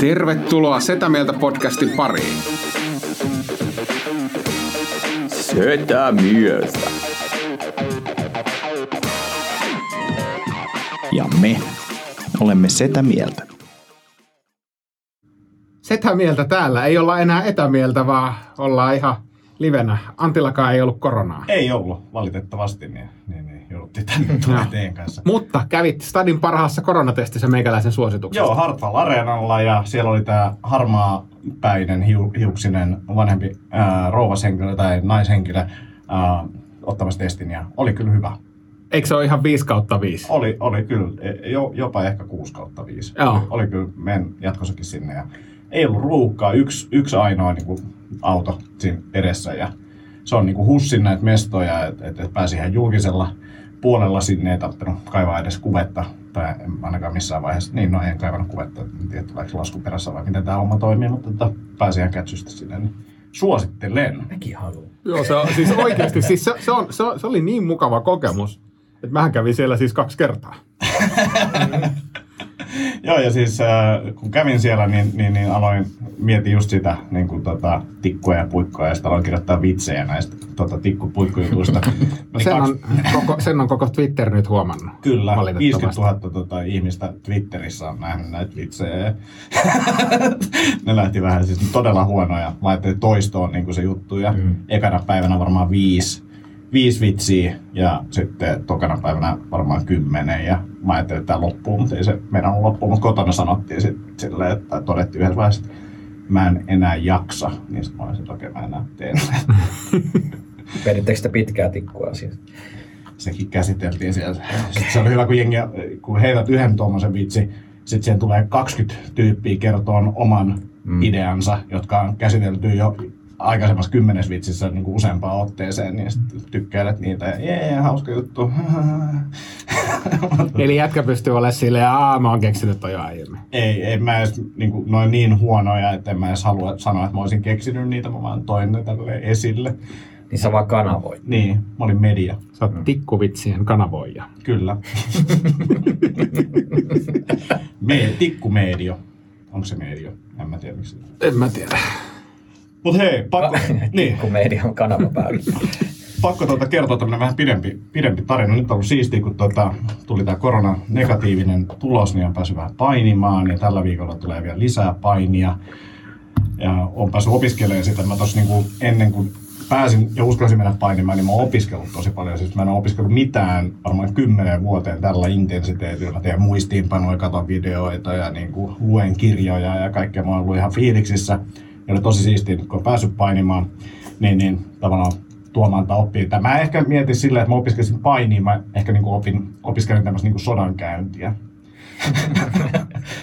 Tervetuloa Setä Mieltä podcastin pariin. Setä mieltä. Ja me olemme setä mieltä. Setä Mieltä täällä. Ei olla enää etämieltä, vaan ollaan ihan livenä. Antillakaan ei ollut koronaa. Ei ollut, valitettavasti, niin, niin, niin jouduttiin tänne tulla teidän kanssa. Mutta kävit Stadin parhaassa koronatestissä meikäläisen suosituksesta. Joo, Hartwall Areenalla ja siellä oli tämä harmaa päinen hiu, hiuksinen vanhempi ää, rouvashenkilö tai naishenkilö ää, ottamassa testin ja oli kyllä hyvä. Eikö se ole ihan 5 kautta 5? Oli, oli kyllä, e- jo, jopa ehkä 6 kautta 5. Joo. Oli, kyllä, menen jatkossakin sinne ja ei ollut ruuhkaa, yksi, yksi ainoa niin kuin, auto siinä edessä ja se on niin kuin hussin näitä mestoja, että et, et pääsi ihan julkisella puolella sinne, ei tarvinnut kaivaa edes kuvetta, tai en ainakaan missään vaiheessa, niin no en kaivannut kuvetta, en tiedä tuleeko lasku perässä vai miten tämä homma toimii, mutta tota, pääsi ihan kätsystä sinne, niin suosittelen. Mäkin haluan. Joo, se on siis oikeasti, siis se, se, on, se, se oli niin mukava kokemus, että mähän kävin siellä siis kaksi kertaa. Joo, ja siis äh, kun kävin siellä, niin, niin, niin aloin mietin just sitä niin kuin, tota, tikkuja ja puikkoja, ja sitten aloin kirjoittaa vitsejä näistä tota, tikku-puikkujutuista. No sen, on, koko, sen on koko Twitter nyt huomannut. Kyllä, valitettavasti. 50 000 tota, ihmistä Twitterissä on nähnyt näitä vitsejä. Ne lähti vähän siis todella huonoja. Mä ajattelin, toisto on niin se juttu. Ja mm. ekana päivänä varmaan viisi, viisi vitsiä ja sitten tokana päivänä varmaan kymmenen. Ja mä ajattelin, että tämä loppuu, mutta ei se meidän loppuu. Mutta kotona sanottiin sitten silleen, että todettiin yhdessä vaiheessa, että mä en enää jaksa. Niin sitten mä olisin, että okei, mä enää teen. Vedittekö sitä pitkää tikkua siis? sekin käsiteltiin siellä. Sitten se oli hyvä, kun, jengi, kun heität yhden tuommoisen vitsi, sitten siihen tulee 20 tyyppiä kertoon oman mm. ideansa, jotka on käsitelty jo aikaisemmassa kymmenes vitsissä niin kuin useampaan otteeseen, niin sitten tykkäilet niitä ja jee, hauska juttu. Eli jätkä pystyy olemaan silleen, aa mä oon keksinyt toi jo aiemmin. ei, ei mä edes niin kuin, noin niin huonoja, että en mä edes halua sanoa, että mä olisin keksinyt niitä, mä vaan toin ne tälle esille. Niin sä vaan kanavoit. Niin, mä olin media, Sä oot tikkuvitsien kanavoija. kyllä. Me, tikkumedio. Onko se medio? En mä tiedä miksi. En mä tiedä. Mut hei, pakko, niin, Kun median kanava päällä. pakko tuota kertoa tämmönen vähän pidempi, pidempi tarina. Nyt on ollut siistiä, kun tuota, tuli tämä korona negatiivinen tulos, niin on päässyt vähän painimaan ja tällä viikolla tulee vielä lisää painia. Ja on päässyt opiskelemaan sitä. Mä tossa niinku ennen kuin pääsin ja uskalsin mennä painimaan, niin mä oon opiskellut tosi paljon. Siis mä en ole opiskellut mitään varmaan kymmenen vuoteen tällä intensiteetillä. Mä teen muistiinpanoja, katon videoita ja niin kuin luen kirjoja ja kaikkea. Mä oon ollut ihan fiiliksissä. Ja oli tosi siistiä, kun on päässyt painimaan, niin, niin tavallaan tuomaan tätä oppia. Tai Mä ehkä mietin silleen, että mä opiskelisin painiin, mä ehkä niin kuin opin, opiskelin tämmöistä niin kuin sodankäyntiä.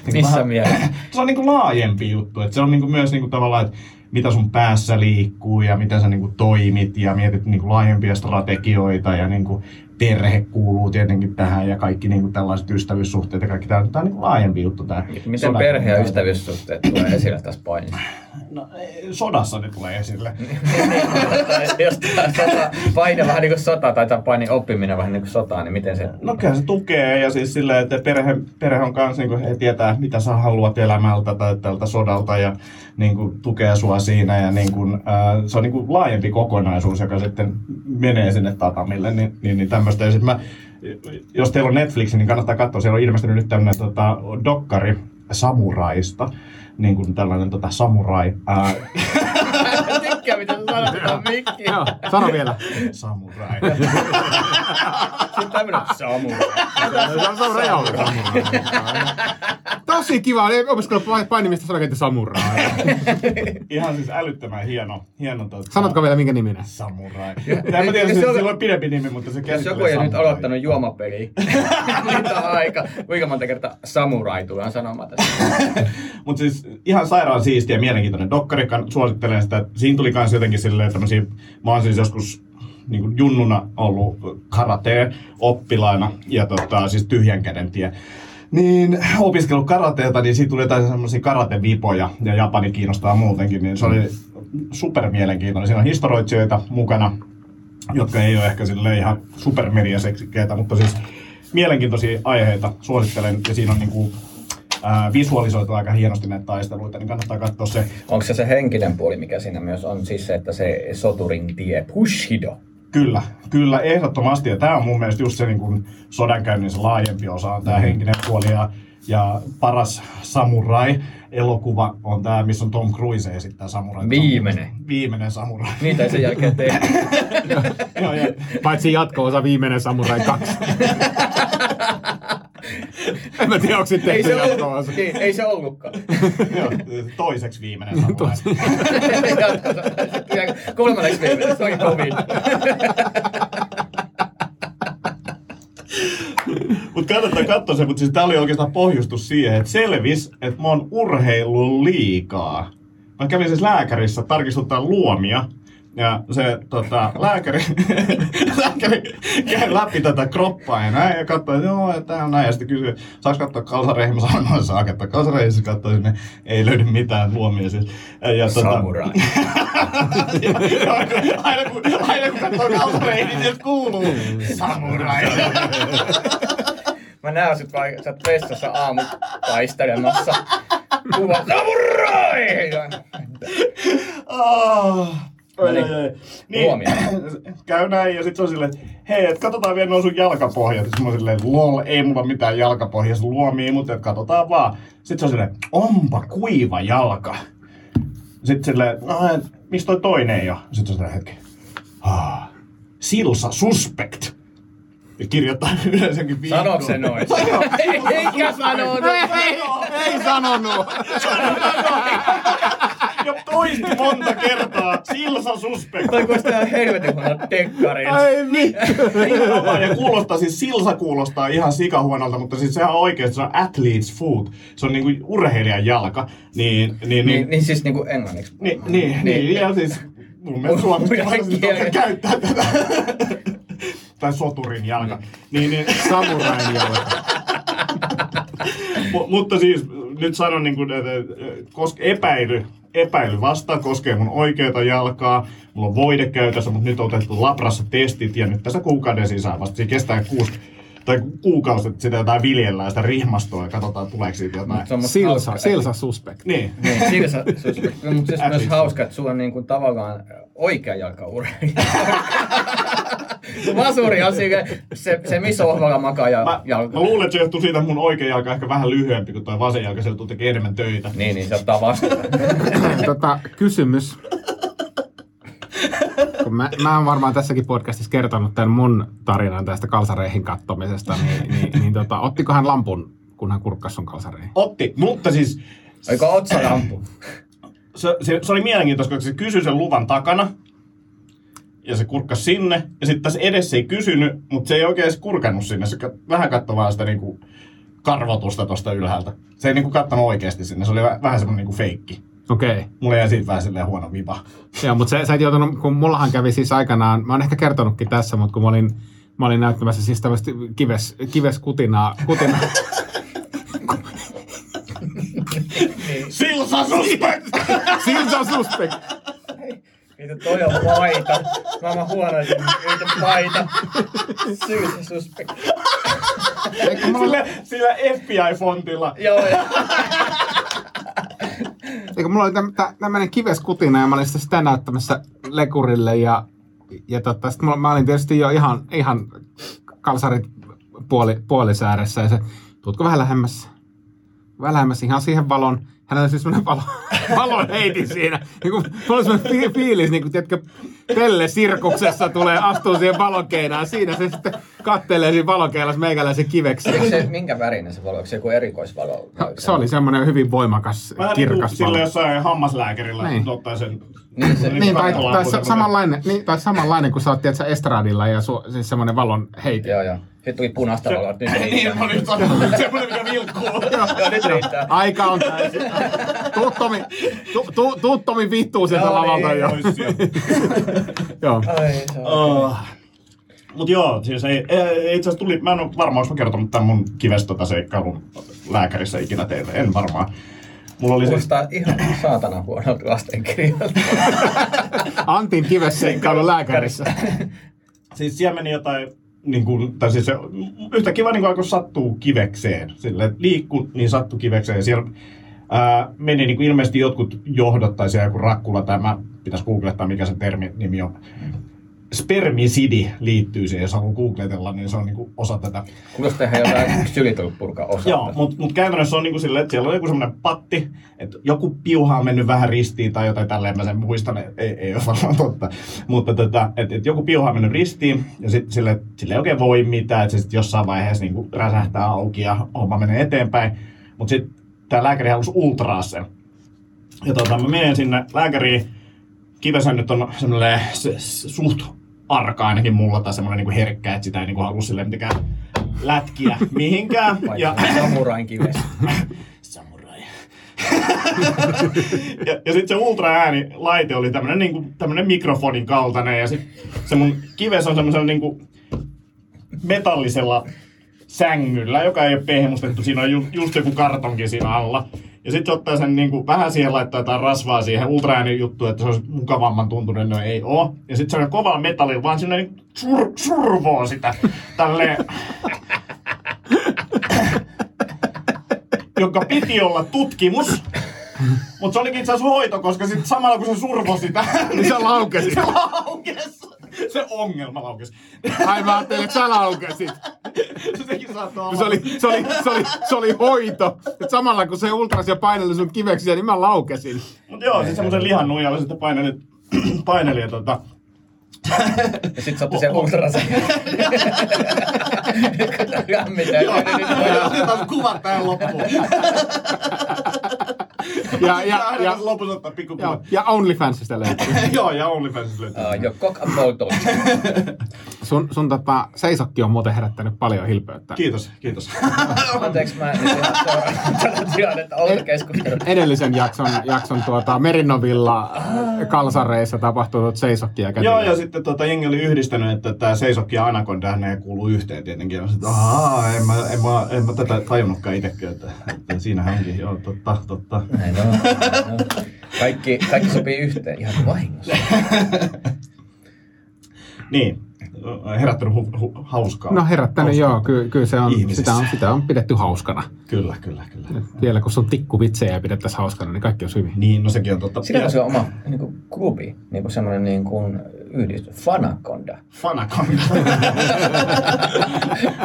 Niin Missä vähän- mielessä? se on niinku laajempi juttu. Et se on niinku myös niinku tavallaan, että mitä sun päässä liikkuu ja miten sä niinku toimit ja mietit niinku laajempia strategioita ja niinku perhe kuuluu tietenkin tähän ja kaikki niinku tällaiset ystävyyssuhteet ja kaikki tämä. Tämä on niinku laajempi juttu tämä. Miten perhe- ja ystävyyssuhteet tulee esille tässä painissa? No, eh, sodassa ne tulee esille. Jos sota, paine vähän niin kuin sota, tai tämä painin oppiminen vähän niin kuin sotaa, niin miten se... No kyllä se tukee ja siis silleen, että perhe, perhe on kanssa niin he tietää, mitä sä haluat elämältä tai tältä sodalta ja niin kuin, tukee sua siinä ja niin kuin, äh, se on niin kuin, laajempi kokonaisuus, joka sitten menee sinne tatamille, niin, niin, niin tämmöistä. Ja sit mä, jos teillä on Netflix, niin kannattaa katsoa, siellä on ilmestynyt nyt tämmöinen tota, dokkari samuraista, niin kuin tällainen tota, samurai. Ää, Tykkää, miten sä sanot tätä mikkiä. Joo, sano vielä. samurai. Sitten tämmönen samu. Se on, on. Toi tosi kiva. Olen opiskellut painimista sanokentti samurai. Ihan siis älyttömän hieno. hieno tota, Sanotko vielä minkä niminen? Samurai. En mä tiedä, Jos se, joku- sillä on pidempi nimi, mutta se Jos käsittelee joku ei nyt samurai. aloittanut juomapeliä, nyt on aika. Kuinka monta kertaa samurai tullaan sanomaan tässä? Mutta siis ihan sairaan siistiä ja mielenkiintoinen dokkari, suosittelen sitä. Siinä tuli kans jotenkin silleen tämmösiä, mä oon siis joskus niin kuin junnuna ollut karateen oppilaana ja tota, siis tyhjän käden tie. Niin opiskellut karateeta, niin siitä tuli jotain semmoisia karatevipoja ja Japani kiinnostaa muutenkin, niin se oli super mielenkiintoinen. Siinä on historioitsijoita mukana, jotka ei ole ehkä sille ihan supermediaseksikkeitä, mutta siis mielenkiintoisia aiheita suosittelen ja siinä on niinku, ää, visualisoitu aika hienosti näitä taisteluita, niin kannattaa katsoa se. Onko se se henkinen puoli, mikä siinä myös on? Siis se, että se soturin tie, Bushido. Kyllä, kyllä, ehdottomasti. Ja tämä on mun mielestä just se niin kuin sodankäynnin se laajempi osa on tämä henkinen puoli. Ja, ja paras samurai-elokuva on tämä, missä on Tom Cruise esittää samurai. Viimeinen. Viimeinen samurai. Niitä ei sen jälkeen tee. Joo, ja, Paitsi jatko-osa viimeinen Samurai 2. en mä tiedä, onko sitten ei, tehty se jatko-osa. ollut, niin, ei se ollutkaan. joo, toiseksi viimeinen samurai. Kolmanneksi viimeinen, se oli kovin. Mutta kannattaa katsoa se, mutta siis tää oli oikeastaan pohjustus siihen, että selvis, että mä oon urheilu liikaa. Mä kävin siis lääkärissä tarkistuttaa luomia, ja se tota, lääkäri, lääkäri käy läpi tätä kroppaa ja näin, ja katsoi, että joo, että tää on näin, ja sitten kysyi, saaks katsoa kalsareihin? Mä sanoin, että saa katsoa kalsareihin, sitten katsoi sinne, ei löydy mitään luomia siis. Ja, ja, Samurai. aina kun, aina kun katsoo kalsareihin, niin sieltä kuuluu samurai. Mä näen sit vaikka, sä oot vessassa aamu taistelemassa. Kuva samurai! Oh. No niin. Niin, käy näin ja sit se on silleen, että hei, et katsotaan vielä nuo sun jalkapohjat. Sitten mä silleen, lol, ei mulla mitään jalkapohjassa luomia, mutta et katsotaan vaan. Sitten se on silleen, onpa kuiva jalka. Sitten silleen, no, mistä toi toinen ei oo? Sitten se on silleen hetki. Ah, Silsa suspect. Ja kirjoittaa yleensäkin viikkoon. Sanooko se noin? Eikä sanonut. Ei sanonut. Ja toisti monta kertaa. Silsa suspect. Toi kuulostaa ihan helvetin huono dekkarilta. Ei vittu. Ja kuulostaa, siis Silsa kuulostaa ihan sikahuonolta, mutta siis sehän on oikeasti, se on athlete's foot. Se on niinku urheilijan jalka. Niin, niin, niin, Niin, niin siis niinku englanniksi. niin, niin, niin, ja siis mun mielestä kielen. käyttää tätä. tai soturin jalka. Niin, niin, Samurain jalka. mu- mutta siis nyt sanon, niin kuin, että että, koska epäily, epäily vasta koskee mun oikeata jalkaa. Mulla on voide käytössä, mutta nyt on otettu labrassa testit ja nyt tässä kuukauden sisään vasta. Se kestää kuusi tai kuukausi, että sitä jotain viljellään sitä rihmastoa ja katsotaan tuleeko siitä jotain. Silsa. Silsa suspect. Niin. Niin, siinä se, se, se, mutta siis myös hauska, että sulla on niin kuin tavallaan oikea. Sun vasuri on siinä, se, se missä ohvalla makaa ja Mä, jalka. mä luulen, että se johtuu siitä, että mun oikea jalka on ehkä vähän lyhyempi kuin tuo vasen jalka, se joutuu tekemään enemmän töitä. Niin, niin se ottaa vastaan. tota, kysymys. Kun mä, mä oon varmaan tässäkin podcastissa kertonut tämän mun tarinan tästä kalsareihin kattomisesta, niin, niin, niin tota, ottiko hän lampun, kun hän kurkkasi sun kalsareihin? Otti, mutta siis Oliko otsalampu? se, se, se oli mielenkiintoista, koska se kysyi sen luvan takana. Ja se kurkkasi sinne. Ja sitten tässä edessä ei kysynyt, mutta se ei oikein edes kurkannut sinne. Se vähän katsoi vaan sitä niinku karvotusta tuosta ylhäältä. Se ei niinku kattanut oikeasti sinne. Se oli vä- vähän semmoinen niinku feikki. Okei. Okay. Mulla jäi siitä vähän silleen huono vipa. Joo, mutta sä, sä et joutunut, kun mullahan kävi siis aikanaan, mä oon ehkä kertonutkin tässä, mutta kun mä olin, mä olin näyttämässä siis tämmöistä kives, kiveskutinaa, kutinaa, Silsa suspect! Silsa suspect! Mitä toi on paita? Maailman huonoin yhtä paita. Syysä suspect. Eikö mulla, sillä, sillä FBI-fontilla. Joo, ja eikö mulla oli täm, tä, tämmönen kiveskutina ja mä olin sitä, sitä näyttämässä lekurille ja, ja tota, sit mulla, mä olin tietysti jo ihan, ihan kalsarit puoli, puolisääressä ja se, tuutko vähän lähemmäs? Välämässä ihan siihen valon. Hänellä oli siis semmoinen valo, valon heiti siinä. Niin kuin, mulla oli semmoinen fi- fiilis, niin kuin tiedätkö, Pelle Sirkuksessa tulee, astuu siihen valokeinaan. Siinä se sitten kattelee siinä valokeinassa meikäläisen kiveksi. Oliko se, minkä värinen se valo? Onko se joku erikoisvalo? No, Se oli semmoinen hyvin voimakas, Vähän niin kuin kirkas valo. sille jossain hammaslääkärillä Niin. niin. ottaa sen... Niin, se- Niin, tai, tai, sa- samanlainen, niin, tai samanlainen, kun sä oot tiedätkö, estradilla ja su, siis semmoinen valon heiti. Joo, joo. Sitten tuli punaista valoa, nyt Niin, riittää. mä olin sanonut, semmoinen mikä vilkkuu. Joo, nyt riittää. Aika on täysin. Tuuttomi, tu, tu, tuuttomi vittuu sieltä Joo, lavalta niin. jo. Joo. Ai, se. Oh. Mut joo, siis ei, ei itse asiassa tuli, mä en ole varmaan, onko mä kertonut tämän mun kivestä tota seikkailun lääkärissä ikinä teille, en varmaan. Mulla oli siis, Kuulostaa ihan saatana huonolta lastenkirjalta. Antin kivesseikkailu lääkärissä. siis siellä meni jotain, niin kuin, tai siis se, yhtäkkiä vaan niin alkoi sattuu kivekseen. Sille liikku, niin sattuu kivekseen. Ja siellä ää, meni niin kuin ilmeisesti jotkut johdot tai siellä joku rakkula, tai mä pitäisi googlettaa mikä se termi nimi on. Spermisidi liittyy siihen, jos haluaa googletella, niin se on niin kuin osa tätä Kuulostaa ihan jotain sylitulppurka osaa. Joo, mutta mut käytännössä on niinku silleen, että siellä on joku semmoinen patti, että joku piuha on mennyt vähän ristiin tai jotain tälleen, mä sen muistan, ei, ei ole varmaan totta. Mutta tota, että et joku piuha on mennyt ristiin ja sitten sille, sille ei oikein voi mitään, että se sitten jossain vaiheessa niinku räsähtää auki ja homma menee eteenpäin. Mutta sitten tämä lääkäri halusi ultraa sen. Ja tota, mä menen sinne lääkäriin, kivessä nyt on semmoinen se, se, suht arka ainakin mulla tai semmoinen niinku herkkä, että sitä ei niinku halua silleen mitenkään lätkiä mihinkään. Ja... Ja, Samurain kives. Samurai. ja, ja sitten se ultraääni laite oli tämmönen, niinku, tämmönen mikrofonin kaltainen ja sit se mun kives on semmoisella niinku metallisella sängyllä, joka ei ole pehmustettu. Siinä on ju, just joku kartonki siinä alla. Ja sitten ottaa sen niinku, vähän siihen laittaa jotain rasvaa siihen ultraääni juttu, että se olisi mukavamman tuntunen, no ei oo. Ja sitten se on kovalla metallilla, vaan sinne niinku sur, survoo sitä tälleen joka piti olla tutkimus. Mutta se olikin itse asiassa hoito, koska sit samalla kun se survo sitä, Niin se laukesi. se laukesi. Se ongelma laukesi. Ai mä ajattelin, että sä laukesit. Sekin olla. Se oli, se oli, se oli, se oli hoito. Et samalla kun se ultrasi ja paineli sun kiveksiä, niin mä laukesin. Mut joo, siis semmoisen lihan nuijalla sitten paineli, paineli ja tota, Ja sit se otti sen ultrasen. Lämmitään. Otetaan kuvat tähän loppuun. Ja, ja, ja, lopussa ottaa pikku ja, kuvat. ja OnlyFansista löytyy. Joo, ja OnlyFans löytyy. Uh, jo cock and ball. Sun, sun tota, seisokki on muuten herättänyt paljon hilpeyttä. Kiitos, kiitos. Anteeksi, mä nyt ihan seuraan tätä tilannetta. Olta keskustelu. Edellisen jakson, jakson tuota, Merinovilla kalsareissa tapahtunut seisokki ja. Joo, ja sitten tota, jengi oli yhdistänyt, että tämä seisokki ja anakonda ne kuuluu yhteen tietenkin. Ja sitten, ahaa, en mä, en, mä, en mä tätä tajunnutkaan itsekään, että, että siinähän onkin, joo, totta, totta. Näin on. näin on. Kaikki, kaikki sopii yhteen ihan vahingossa. Niin, herättänyt hu, hu, hauskaa. No herättänyt, hauskaa. joo, ky, kyllä se on, sitä on, sitä on pidetty hauskana. Kyllä, kyllä, kyllä. Vielä kun sun tikkuvitsejä ja pidettäisiin hauskana, niin kaikki on hyvin. Niin, no sekin on totta. Sillä on se oma niin kuin, klubi, niin kuin semmoinen niin kuin, yhdistys, Fanaconda. Fanaconda.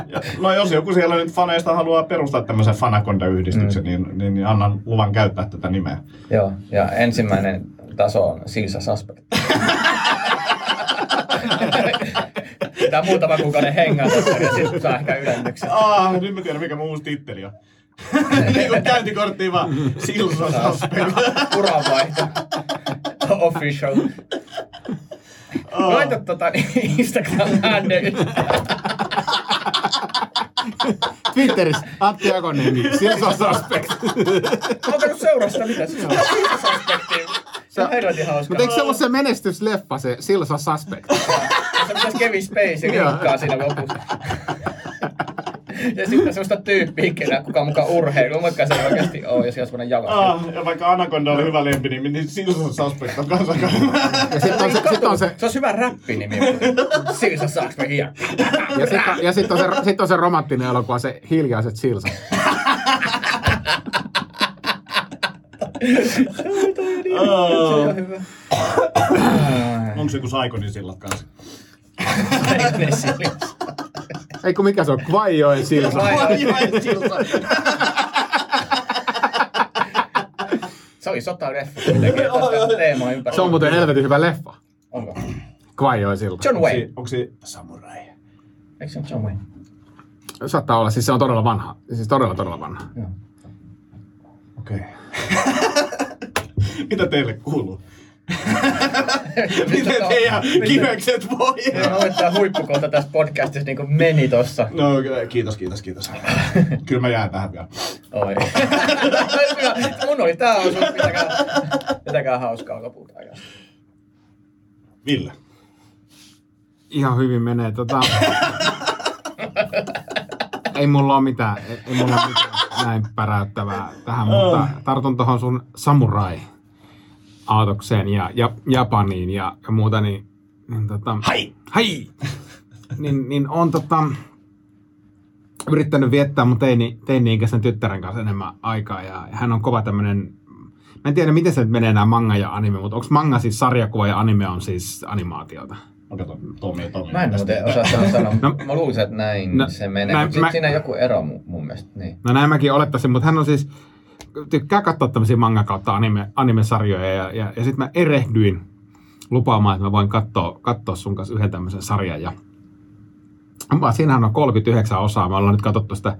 Ja, no jos joku siellä nyt faneista haluaa perustaa tämmöisen Fanaconda-yhdistyksen, mm. niin, niin, niin annan luvan käyttää tätä nimeä. Joo, ja ensimmäinen taso on Silsa Suspect. Pitää muutama kuukauden hengata ja sitten saa ehkä ylennyksen. Ah, nyt mä tiedän mikä mun uusi titteli on. niin kuin käyntikorttiin vaan Silsa Suspect. Uranvaihto. Official. Laita tota niin, Instagram-handle. Twitterissä Antti Akoniemi, Silsa Suspect. Oletko seurasta mitä? Se on Silsa Suspect. Se on helvetin hauska. Mutta eikö se ollut se menestysleffa, se Silsa Suspect? Se pitäisi Kevin Spacey linkkaa siinä lopussa. Ja sitten semmoista tyyppiä, kenellä kuka mukaan urheilu, vaikka se ei oikeasti ole, jos se on semmoinen. Ah, ja vaikka Anaconda oli hyvä lempinimi, niin Silsa Suspect on kanssa. Ja sitten on se, sit on se, Se olisi hyvä räppinimi. Silsa saaks me hian. ja sit, on- ja sit on se, sit on se romanttinen elokuva, se hiljaiset Silsa. Se on hyvä. Onko se joku Saikonin sillat kanssa? Ei kun mikä se on, Kvajoen Silsa. Vai- Ai, ai, Silsa. oli kuitenkin tästä teemaa ympäri. Se on muuten helvetin hyvä leffa. Onko? Kvaijoi silloin. John Onko Wayne. se- Onko se samurai? Eikö se ole John Wayne? Saattaa olla, siis se on todella vanha. Siis todella, todella vanha. Joo. Okei. Mitä teille kuuluu? Miten teidän kivekset voi? Mä luulen, että huippukohta tässä podcastissa niin kuin meni tossa. No kiitos, kiitos, kiitos. Kyllä mä jään tähän vielä. Oi. Mun oli tää osuus, pitäkää, pitäkää hauskaa lopulta ajasta. Ville. Ihan hyvin menee. Tota... ei mulla ole mitään, ei, ei mulla ole mitään näin päräyttävää tähän, mutta tartun tuohon sun samurai aatokseen ja, ja Japaniin ja, ja muuta, niin, niin tota, Hai! Hai! niin, niin on tota, yrittänyt viettää mun teini, teini-ikäisen tyttären kanssa enemmän aikaa ja hän on kova tämmönen Mä en tiedä, miten se nyt menee nämä manga ja anime, mutta onko manga siis sarjakuva ja anime on siis animaatiota? No kato, Tomi, Tomi. Mä en muuten osaa sanoa. No. Mä luulisin, että näin No, se menee. mä- mä- siinä on joku ero mun, mun mielestä. Niin. No näin mäkin olettaisin, mutta hän on siis, tykkää katsoa tämmöisiä manga kautta anime, animesarjoja ja, ja, ja sitten mä erehdyin lupaamaan, että mä voin katsoa, katsoa sun kanssa yhden tämmöisen sarjan ja Vaan siinähän on 39 osaa, me ollaan nyt katsottu sitä.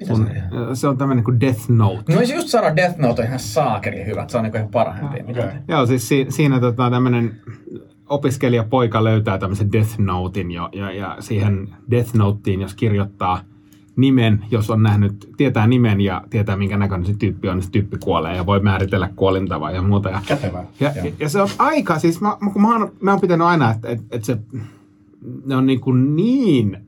Mitä sun- sarjaa? se on tämmöinen kuin Death Note. No olisi just sanoa Death Note on ihan saakeli hyvä. Se on niinku ihan parhaimpia. Okei. te- Joo, siis si, siinä tota, tämmöinen opiskelijapoika löytää tämmöisen Death Notein ja, ja, ja siihen Death Noteen, jos kirjoittaa nimen, jos on nähnyt, tietää nimen ja tietää minkä näköinen se tyyppi on, niin se tyyppi kuolee ja voi määritellä kuolintavaa ja muuta. Ja, Kätevää. ja, Joo. ja se on aika, siis mä, mä- kun mä oon, mä oon pitänyt aina, että, että, että se, ne on niin, kuin niin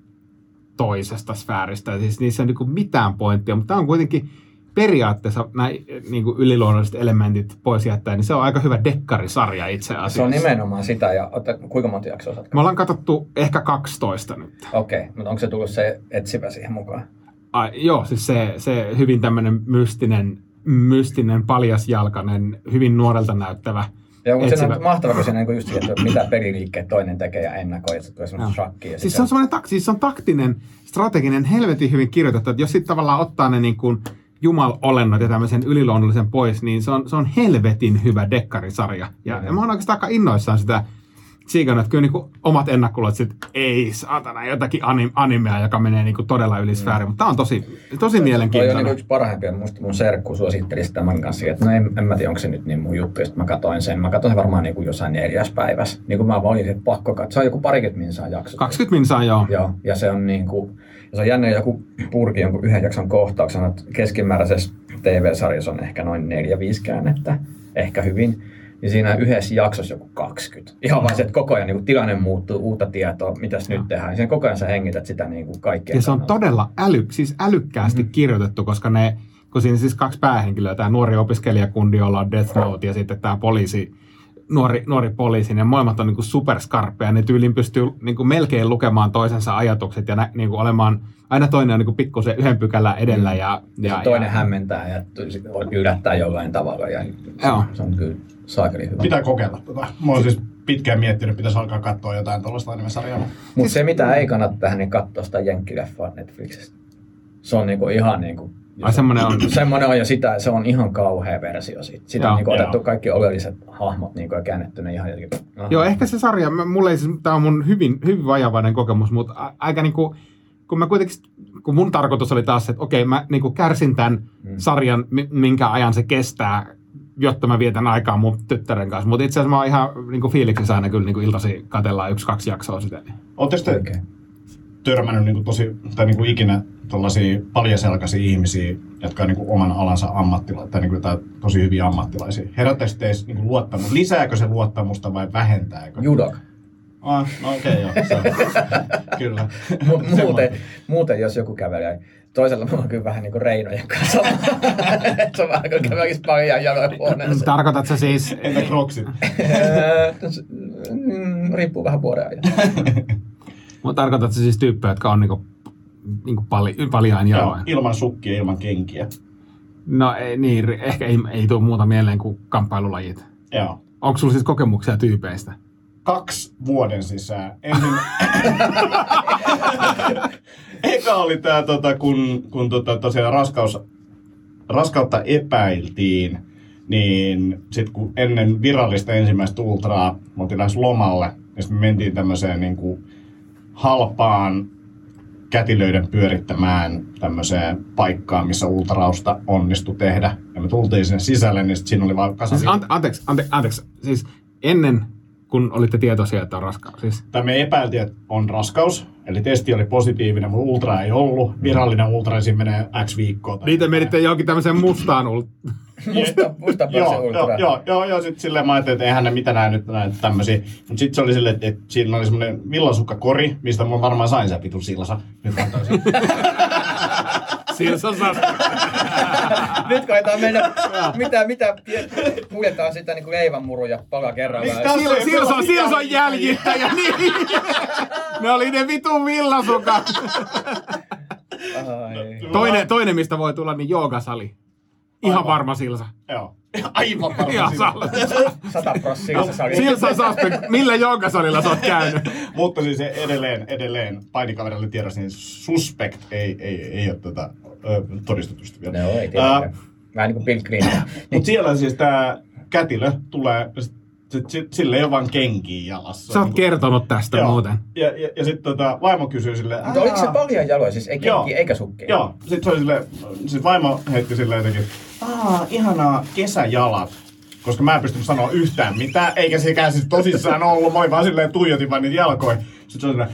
toisesta sfääristä, siis niissä on niin kuin mitään pointtia, mutta tämä on kuitenkin periaatteessa näin niin kuin yliluonnolliset elementit pois jättäen, niin se on aika hyvä dekkarisarja itse asiassa. Se on nimenomaan sitä. Ja otta, kuinka monta jaksoa saat Me ollaan katsottu ehkä 12 nyt. Okei, okay, mutta onko se tullut se etsivä siihen mukaan? Ai, joo, siis se, se hyvin tämmöinen mystinen, mystinen, paljasjalkainen, hyvin nuorelta näyttävä. Joo, mutta se on mahtavaa, kun se niinku just että mitä peliliikkeet toinen tekee ja ennakoi, että se tulee shakki. Ja Siis se on semmoinen tak- siis se on taktinen, strateginen, helvetin hyvin kirjoitettu, että jos sitten tavallaan ottaa ne niin kuin jumalolennot ja tämmöisen yliluonnollisen pois, niin se on, se on helvetin hyvä dekkarisarja. Ja, ja mä oon oikeastaan aika innoissaan sitä siikannut, että kyllä niin kuin omat ennakkolot, että ei saatana jotakin anim- animea, joka menee niin kuin todella yli sfääriin, mutta tämä on tosi, tosi Toi on mielenkiintoinen. niinku yksi parhaimpia. Musta mun serkku suositteli sitä tämän kanssa, että no en, en mä tiedä, onko se nyt niin mun juttu. Sit mä katoin sen. Mä katsoin sen varmaan niinku jossain neljäs päivässä. Niin kuin mä olin, että pakko katsoa. Se joku parikymmentä minsaa jakso. 20 minsaa joo. Joo, ja se on niinku, ja se on jännä joku purki jonkun yhden jakson kohtauksen, että keskimääräisessä TV-sarjassa on ehkä noin 4-5 käännettä, ehkä hyvin. Ja siinä yhdessä jaksossa joku 20. Ihan vaan se, että koko ajan niin tilanne muuttuu, uutta tietoa, mitäs nyt tehdään. Ja sen koko ajan sä hengität sitä niin kuin kaikkea. Ja se on kannalta. todella äly, siis älykkäästi mm-hmm. kirjoitettu, koska ne, kun siinä siis kaksi päähenkilöä, tämä nuori opiskelijakundi, jolla on Death Note, ja sitten tämä poliisi, nuori, nuori poliisi, ne molemmat on niin kuin superskarppeja, ne tyylin pystyy niin kuin melkein lukemaan toisensa ajatukset ja nä, niin kuin olemaan, aina toinen on niin kuin pikkusen yhden pykälän edellä. Ja, ja, ja, toinen ja, hämmentää ja yllättää jollain tavalla. Ja se, Joo. se on kyllä saakeli hyvä. Pitää kokeilla tota. Mä oon siis pitkään miettinyt, että pitäisi alkaa katsoa jotain tuollaista animesarjaa. Mutta Siis- se, mitä ei kannata tehdä, niin katsoa sitä jenkkileffaa Netflixistä. Se on niinku ihan niinku... Ai semmoinen on. Semmoinen on ja sitä, se on ihan kauhea versio siitä. Sitä Joo. on niinku otettu Joo. kaikki oleelliset hahmot niinku ja käännetty ne ihan jotenkin... Aha. Joo, ehkä se sarja, mulle ei siis, tämä on mun hyvin, hyvin vajavainen kokemus, mutta a- aika niinku, kun mä kuitenkin, kun mun tarkoitus oli taas, että okei, mä niinku kärsin tämän Mm. sarjan, mi- minkä ajan se kestää, jotta mä vietän aikaa mun tyttären kanssa. Mutta itse asiassa mä oon ihan niinku fiiliksissä aina kyllä niinku iltasi katellaan yksi, kaksi jaksoa sitä. Ootte sitten Oikein. Törmännyt niin kuin tosi, tai niin kuin ikinä tällaisia paljaselkaisia ihmisiä, jotka on niin kuin oman alansa ammattilaisia, tai, niin kuin, tai tosi hyviä ammattilaisia. Herättäisi sitten edes niin kuin luottamus. Lisääkö se luottamusta vai vähentääkö? Judok. Ah, no okei, okay, joo. Se, kyllä. Mu- muuten, muuten, jos joku kävelee, toisella mulla on kyllä vähän niinku Reinojen kanssa. se on vähän kuin kävelisi paljon jaloin huoneessa. Tarkoitat sä siis, Entä kroksit? Öö, mm, Riippuu vähän vuoden ajan. mutta tarkoitat sä siis tyyppejä, jotka on niinku, niinku pali, paljain jaloin? ilman sukkia, ilman kenkiä. No ei, niin, ehkä ei, ei tule muuta mieleen kuin kamppailulajit. Joo. Onko sulla siis kokemuksia tyypeistä? kaksi vuoden sisään. Ensin... Eka oli tää, tota, kun, kun tota, tosiaan raskaus, raskautta epäiltiin, Niin sitten kun ennen virallista ensimmäistä ultraa me oltiin lähes lomalle, ja sitten me mentiin tämmöiseen niin kuin halpaan kätilöiden pyörittämään tämmöiseen paikkaan, missä ultrausta onnistui tehdä. Ja me tultiin sinne sisälle, niin siinä oli vaan kasa... Siis ante, anteeksi, ante, anteeksi, siis ennen kun olitte tietoisia, että on raskaus. Siis, tai me epäiltiin, että on raskaus, eli testi oli positiivinen, mutta ultra ei ollut. Virallinen ultra siinä menee X viikkoa. tai- niitä menitte johonkin tämmöiseen mustaan ult... Musta, musta Joo, ultra. joo, joo, joo, sitten silleen mä ajattelin, että eihän ne mitä näin nyt näin tämmöisiä. Mutta sitten se oli silleen, että, että siinä oli semmoinen villasukkakori, mistä mä varmaan sain sen vitun silsa. Nyt mä. Silsa saa... Nyt koetaan mennä, mitä, mitä, kuljetaan sitä niin kuin leivänmuruja pala kerrallaan. Niin, Sil, Silsa, Silsa on jäljittäjä, niin. Ne oli ne vitun villasukat. Ai. Toinen, toinen, mistä voi tulla, niin joogasali. Ihan Aivan. varma Silsa. Joo. Aivan Ihan varmaan. sal- Sata prossia se sali. Silsa suspect. Millä joogasalilla sä oot käynyt? Mutta siis edelleen, edelleen painikaverille tiedossa, niin suspect ei, ei, ei ole tota, ö, todistetusta vielä. No ei tietenkään. Vähän niin kuin Bill Clinton. Mutta siellä siis tämä kätilö tulee, sillä ei ole vaan kenkiä jalassa. Sä oot Niinku- kertonut tästä Joo. muuten. Ja, ja, ja sitten tota, vaimo kysyy silleen, Mutta oliko se paljon jaloja? Siis ei Joo. kenkiä eikä sukkia? Joo, sitten se oli silleen, siis vaimo heitti silleen jotenkin, aa, ihanaa kesäjalat. Koska mä en pystynyt sanoa yhtään mitään, eikä sekään siis tosissaan ollut. Mä olin vaan silleen tuijotin vaan niitä jalkoja. Sitten se oli silleen,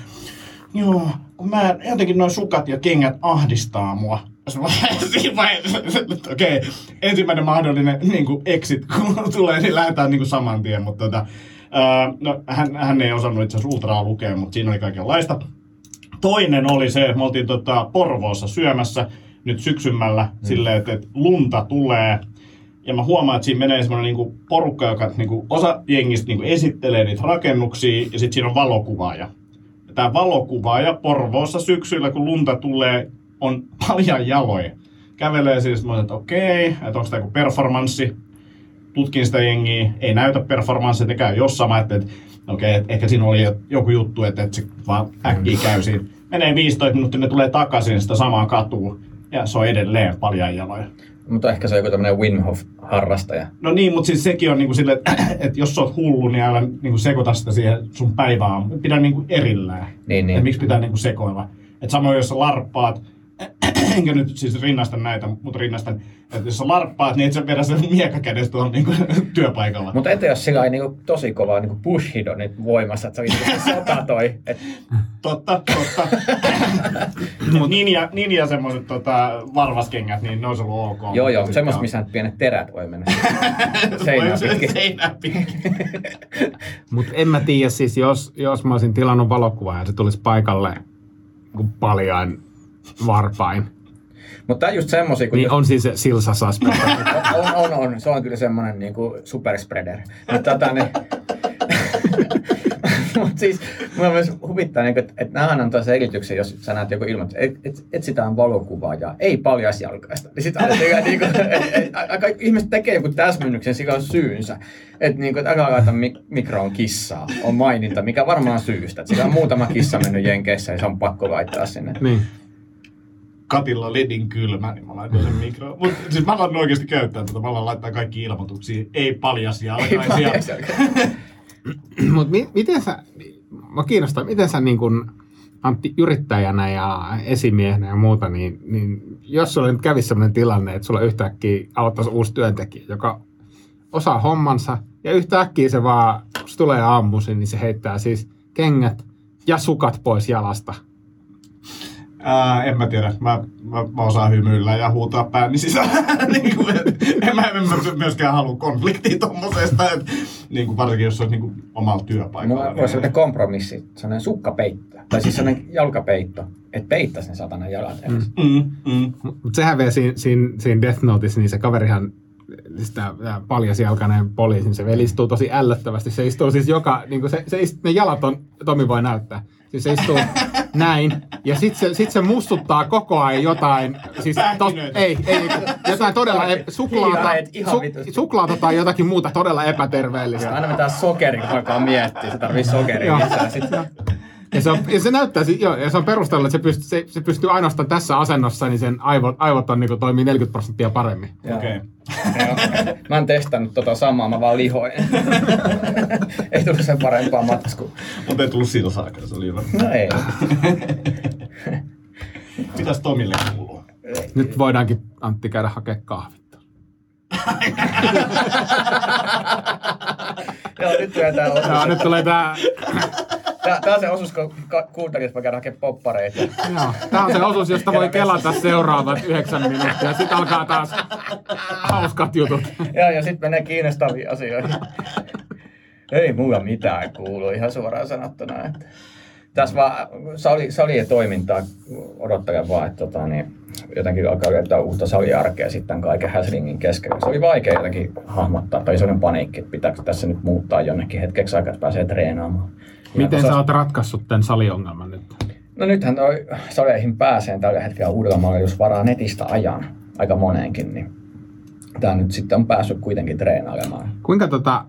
joo, kun mä jotenkin noin sukat ja kengät ahdistaa mua. Siinä vaiheessa, okei, ensimmäinen mahdollinen niin kuin exit, kun tulee, niin lähdetään niin kuin saman tien. Mutta tota, ää, no, hän, hän ei osannut itse asiassa ultraa lukea, mutta siinä oli kaikenlaista. Toinen oli se, että me oltiin tota Porvoossa syömässä nyt syksymällä mm. silleen, että, että lunta tulee. Ja mä huomaan, että siinä menee semmoinen niinku porukka, joka niinku, osa jengistä niinku esittelee niitä rakennuksia ja sitten siinä on valokuvaaja. Ja tämä valokuvaaja Porvoossa syksyllä, kun lunta tulee, on paljon jaloja. Kävelee siis, mä että okei, että onko tämä joku performanssi. Tutkin sitä jengiä, ei näytä performanssia, ne käy jossain. Mä että okei, että ehkä siinä oli joku juttu, että, että se vaan äkkiä käy siinä. Menee 15 minuuttia, ne tulee takaisin sitä samaa katua. Ja se on edelleen paljon jaloja. Mutta ehkä se on joku tämmöinen Wim Hof-harrastaja. No niin, mutta siis sekin on niinku silleen, että, että jos sä oot hullu, niin älä niinku sekoita sitä siihen sun päivään. Pidä niinku erillään. Niin, niin. Et miksi pitää niinku sekoilla. Et samoin jos sä larppaat, enkä nyt siis rinnasta näitä, mutta rinnastan, että jos sä larppaat, niin et sä vedä sen miekkakädestä tuolla niinku työpaikalla. Mutta entä jos sillä ei niinku tosi kovaa niinku Bushidonit voimassa, että se niinku se sota toi. Et, Totta, totta. Ninja, ninja semmoiset tota, varvaskengät, niin ne olisi ollut ok. joo joo, sitten- missä pienet terät voi mennä seinään pitkin. Seinää pitkin. Mutta en mä tiedä, siis jos, jos mä olisin tilannut valokuvaa ja se tulisi paikalle niin paljain varpain, Mutta on just semmosia, kun niin on siis se Silsa on, on, on, se on kyllä semmoinen niinku superspreader. Mutta tota, niin, Mut siis, mua myös huvittaa, niin, että, että nämä antaa sen selityksen, jos sä näet joku ilmoitus, että et, etsitään valokuvaa ja ei paljasjalkaista. Niin sitten aina niin kuin, et, et, aika ihmiset tekee joku täsmennyksen, sillä on syynsä. Että niin kuin, että älä laita mik- mikroon kissaa, on maininta, mikä varmaan syystä. Että sillä on muutama kissa mennyt Jenkeissä ja se on pakko laittaa sinne. niin. Katilla ledin kylmä, niin mä laitoin sen mikroon. Mutta siis mä alan oikeasti käyttää tätä. Mä alan laittaa kaikki ilmoituksia. Ei paljasia Ei alkaisia. Mutta mi- miten sä, mä kiinnostaa, miten sä niin kun Antti yrittäjänä ja esimiehenä ja muuta, niin, niin jos sulla nyt kävisi sellainen tilanne, että sulla yhtäkkiä aloittaisi uusi työntekijä, joka osaa hommansa ja yhtäkkiä se vaan, kun se tulee aamuisin, niin se heittää siis kengät ja sukat pois jalasta. Ää, en mä tiedä. Mä, mä, mä osaan hymyillä ja huutaa pääni sisään. niin kuin, en mä, en mä myöskään halua konfliktia tommosesta. Et, niin kuin varsinkin jos se olisi niin kuin omalla työpaikalla. Mulla voisi olla kompromissi, sellainen sukkapeitto. Tai siis sellainen jalkapeitto, että peittäisi ne satana jalat edes. Mm. Mm, mm. Mutta sehän vielä siinä, siinä, siinä Death Noteissa, niin se kaverihan sitä paljasjalkainen poliisi, niin se vielä istuu tosi ällöttävästi. Se istuu siis joka, niin kuin se, se ist, ne jalat on, Tomi voi näyttää. Siis se istuu näin, ja sitten se, sit se mustuttaa koko ajan jotain, siis tos, ei, ei, jotain todella ep, suklaata, su, suklaata tai jotakin muuta todella epäterveellistä. Aina vetää sokeri, kun alkaa miettiä. Se tarvii sokeria. Sitten Ja se, on, ja se näyttää, joo, ja se on perustellut, että se pystyy, se, se pystyy ainoastaan tässä asennossa, niin sen aivot, aivot on, niin kuin, toimii 40 prosenttia paremmin. Okei. Okay. Mä en testannut tota samaa, mä vaan lihoin. ei tullut sen parempaa matskua. Mutta ei tullut silsaakaan, se oli hyvä. No ei. Mitäs Tomille kuuluu? Nyt voidaankin Antti käydä hakea kahvit. Joo, nyt tulee tää osuus. Joo, nyt tulee tää, Tää, tää on se osuus, kun että mä käyn hakemaan poppareita. joo, tää on se osuus, josta voi kelata seuraavat yhdeksän minuuttia. Sitten alkaa taas hauskat jutut. Joo, ja sitten menee kiinnostaviin asioihin. Ei mulla mitään kuulu, ihan suoraan sanottuna. Että tässä vaan sali, salien toimintaa odottelen vaan, että tota, niin, jotenkin alkaa löytää uutta saliarkea sitten kaiken häslingin keskellä. Se oli vaikea jotenkin hahmottaa, tai sellainen paniikki, että pitääkö tässä nyt muuttaa jonnekin hetkeksi aikaa, että pääsee treenaamaan. Miten sä oot ratkaissut tämän saliongelman nyt? No nythän toi saleihin pääseen tällä hetkellä Uudellamaalla, jos varaa netistä ajan aika moneenkin, niin tää nyt sitten on päässyt kuitenkin treenailemaan. Kuinka tota,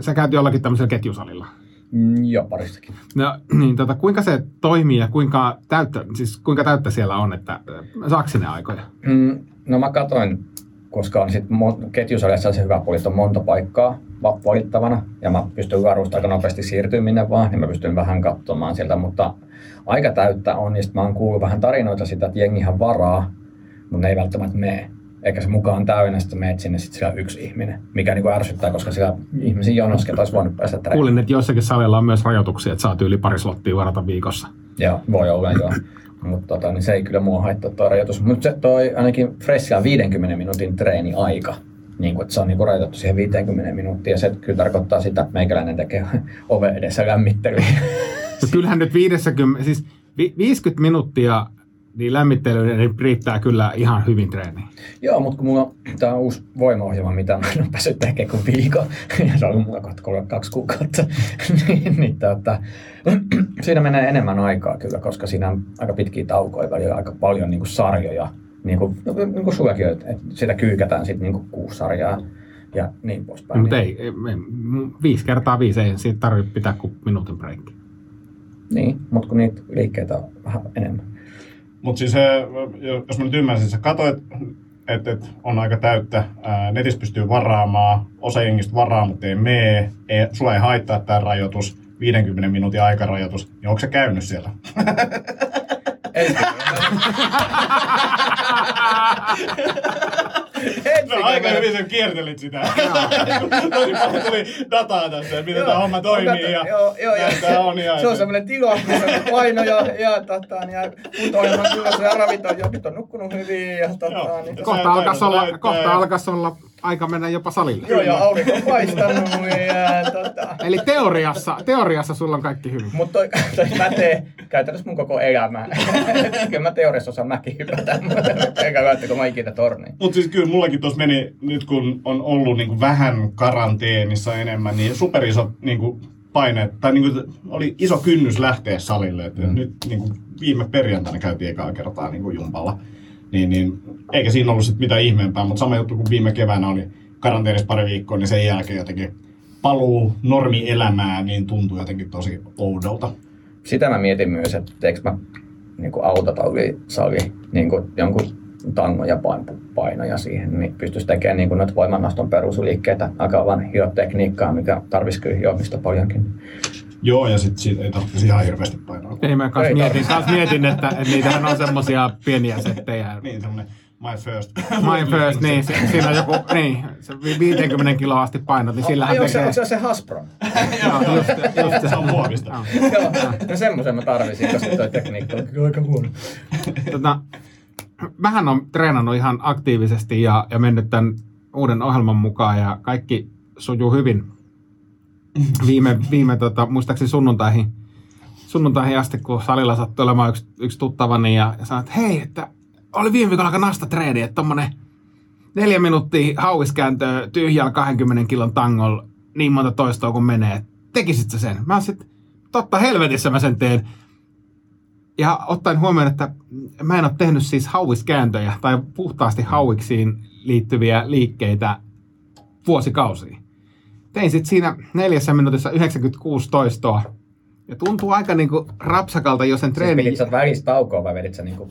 sä käyt jollakin tämmöisellä ketjusalilla? Mm, joo, paristakin. No, niin tota, kuinka se toimii ja kuinka täyttä, siis kuinka täyttä siellä on, että äh, saako sinne aikoja? Mm, no mä katoin, koska on sit mon- ketjusalissa se hyvä puoli, että on monta paikkaa valittavana, ja mä pystyn varusta aika nopeasti siirtyä minne vaan, niin mä pystyn vähän katsomaan sieltä, mutta aika täyttä on, niin sit mä oon kuullut vähän tarinoita sitä, että jengihän varaa, mutta ne ei välttämättä mene. Eikä se mukaan täynnä, sitten meet sinne, sit siellä yksi ihminen, mikä niinku ärsyttää, koska siellä ihmisiä jonossa, ketä olisi voinut päästä treenaamaan. Kuulin, että joissakin salilla on myös rajoituksia, että saat yli pari slottia varata viikossa. Joo, voi olla joo. Mutta tota, niin se ei kyllä mua haittaa tuo rajoitus. Mutta se toi ainakin Freshillä 50 minuutin treeni-aika. Niin kuin, että se on niin rajoitettu siihen 50 minuuttia. Ja se kyllä tarkoittaa sitä, että meikäläinen tekee ove edessä lämmittelyä. No kyllähän nyt 50, siis vi- 50 minuuttia niin lämmittelyyn niin riittää kyllä ihan hyvin treeniin. Joo, mutta kun mulla on tämä uusi voimaohjelma, mitä mä en ole päässyt tekemään kuin viikon, ja se on mulla kohta kolme- kaksi kuukautta, niin, niin tota, siinä menee enemmän aikaa kyllä, koska siinä on aika pitkiä taukoja välillä, aika paljon niin kuin sarjoja, niin kuin, niin kuin sullakin, että sitä kyykätään sitten niin kuin kuusi sarjaa ja niin poispäin. No, mutta ei, ei, ei, viisi kertaa viisi, ei siitä tarvitse pitää kuin minuutin breikki. Niin, mutta kun niitä liikkeitä on vähän enemmän. Mutta siis se, jos mä nyt ymmärsin, sä katsoit, että et on aika täyttä. Ää, netissä pystyy varaamaan, osa jengistä varaa, mutta ei mee. Ei, sulla ei haittaa tämä rajoitus, 50 minuutin aikarajoitus. Niin onko se käynyt siellä? Ensi No, aika hyvin sä kiertelit sitä. Tosi paljon tuli dataa tästä, miten tämä homma toimii ja joo, joo, joo. tää on. Ja se on semmoinen tila, missä on painoja ja, tota, niin, ja kunto-ohjelman kyllä se ravit on jokit on nukkunut hyvin ja tota, Joo. niin, Kohta alkaisi kun olla, kohta alkaisi olla aika mennä jopa salille. Joo, ja aurinko on paistanut ja tota. Eli teoriassa, teoriassa sulla on kaikki hyvin. Mutta toi, toi pätee käytännössä mun koko elämään. Kyllä mä teoriassa osaan mäkin hypätä, eikä välttämättä kun mä ikinä torniin. Mutta siis kyllä mullakin tuossa meni, nyt kun on ollut niinku vähän karanteenissa enemmän, niin superiso niinku paine, tai niinku, oli iso kynnys lähteä salille. Et mm. Nyt niinku, viime perjantaina käytiin ekaa kertaa niinku jumpalla. Niin, niin, eikä siinä ollut sit mitään ihmeempää, mutta sama juttu kuin viime keväänä oli karanteenissa pari viikkoa, niin sen jälkeen jotenkin paluu normielämään, niin tuntui jotenkin tosi oudolta. Sitä mä mietin myös, että teekö mä niin autotalli sali niin jonkun tangon ja pain- painoja siihen, niin pystyisi tekemään niin noita voimannaston perusliikkeitä, aika vaan hiotekniikkaa, mikä tarvitsisi kyllä hiomista paljonkin. Joo, ja sitten siitä ei tarvitsisi ihan hirveästi painoa. Ei mä kans Ei mietin, tarvitse. kans mietin että, että niitähän on semmosia pieniä settejä. Niin, semmoinen my first. My first, niin, si- siinä on joku, niin, se vi- 50 kiloa asti painot, niin sillähän Ai, onko se, tekee... onko se se Hasbro? Joo, just, just se. Se on muovista. Joo. Joo, no semmoisen mä tarvisin, koska toi tekniikka on kyllä aika huono. Tota, mähän on treenannut ihan aktiivisesti ja, ja mennyt tämän uuden ohjelman mukaan ja kaikki sujuu hyvin. Viime, viime tota, muistaakseni sunnuntaihin, sunnuntaihin asti, kun salilla sattui olemaan yksi, yksi tuttavani ja, ja sanoi, että hei, että oli viime viikolla aika nasta treeni, että tommonen neljä minuuttia hauiskääntöä tyhjällä 20 kilon tangolla niin monta toistoa kuin menee. Tekisit sä sen? Mä sit, totta helvetissä mä sen teen. Ja ottaen huomioon, että mä en ole tehnyt siis hauiskääntöjä tai puhtaasti hauiksiin liittyviä liikkeitä vuosikausia. Tein sitten siinä neljässä minuutissa 96 toistoa. Ja tuntuu aika niinku rapsakalta, jos sen Siis treeni... pidit sä välistä taukoa vai vedit sä niinku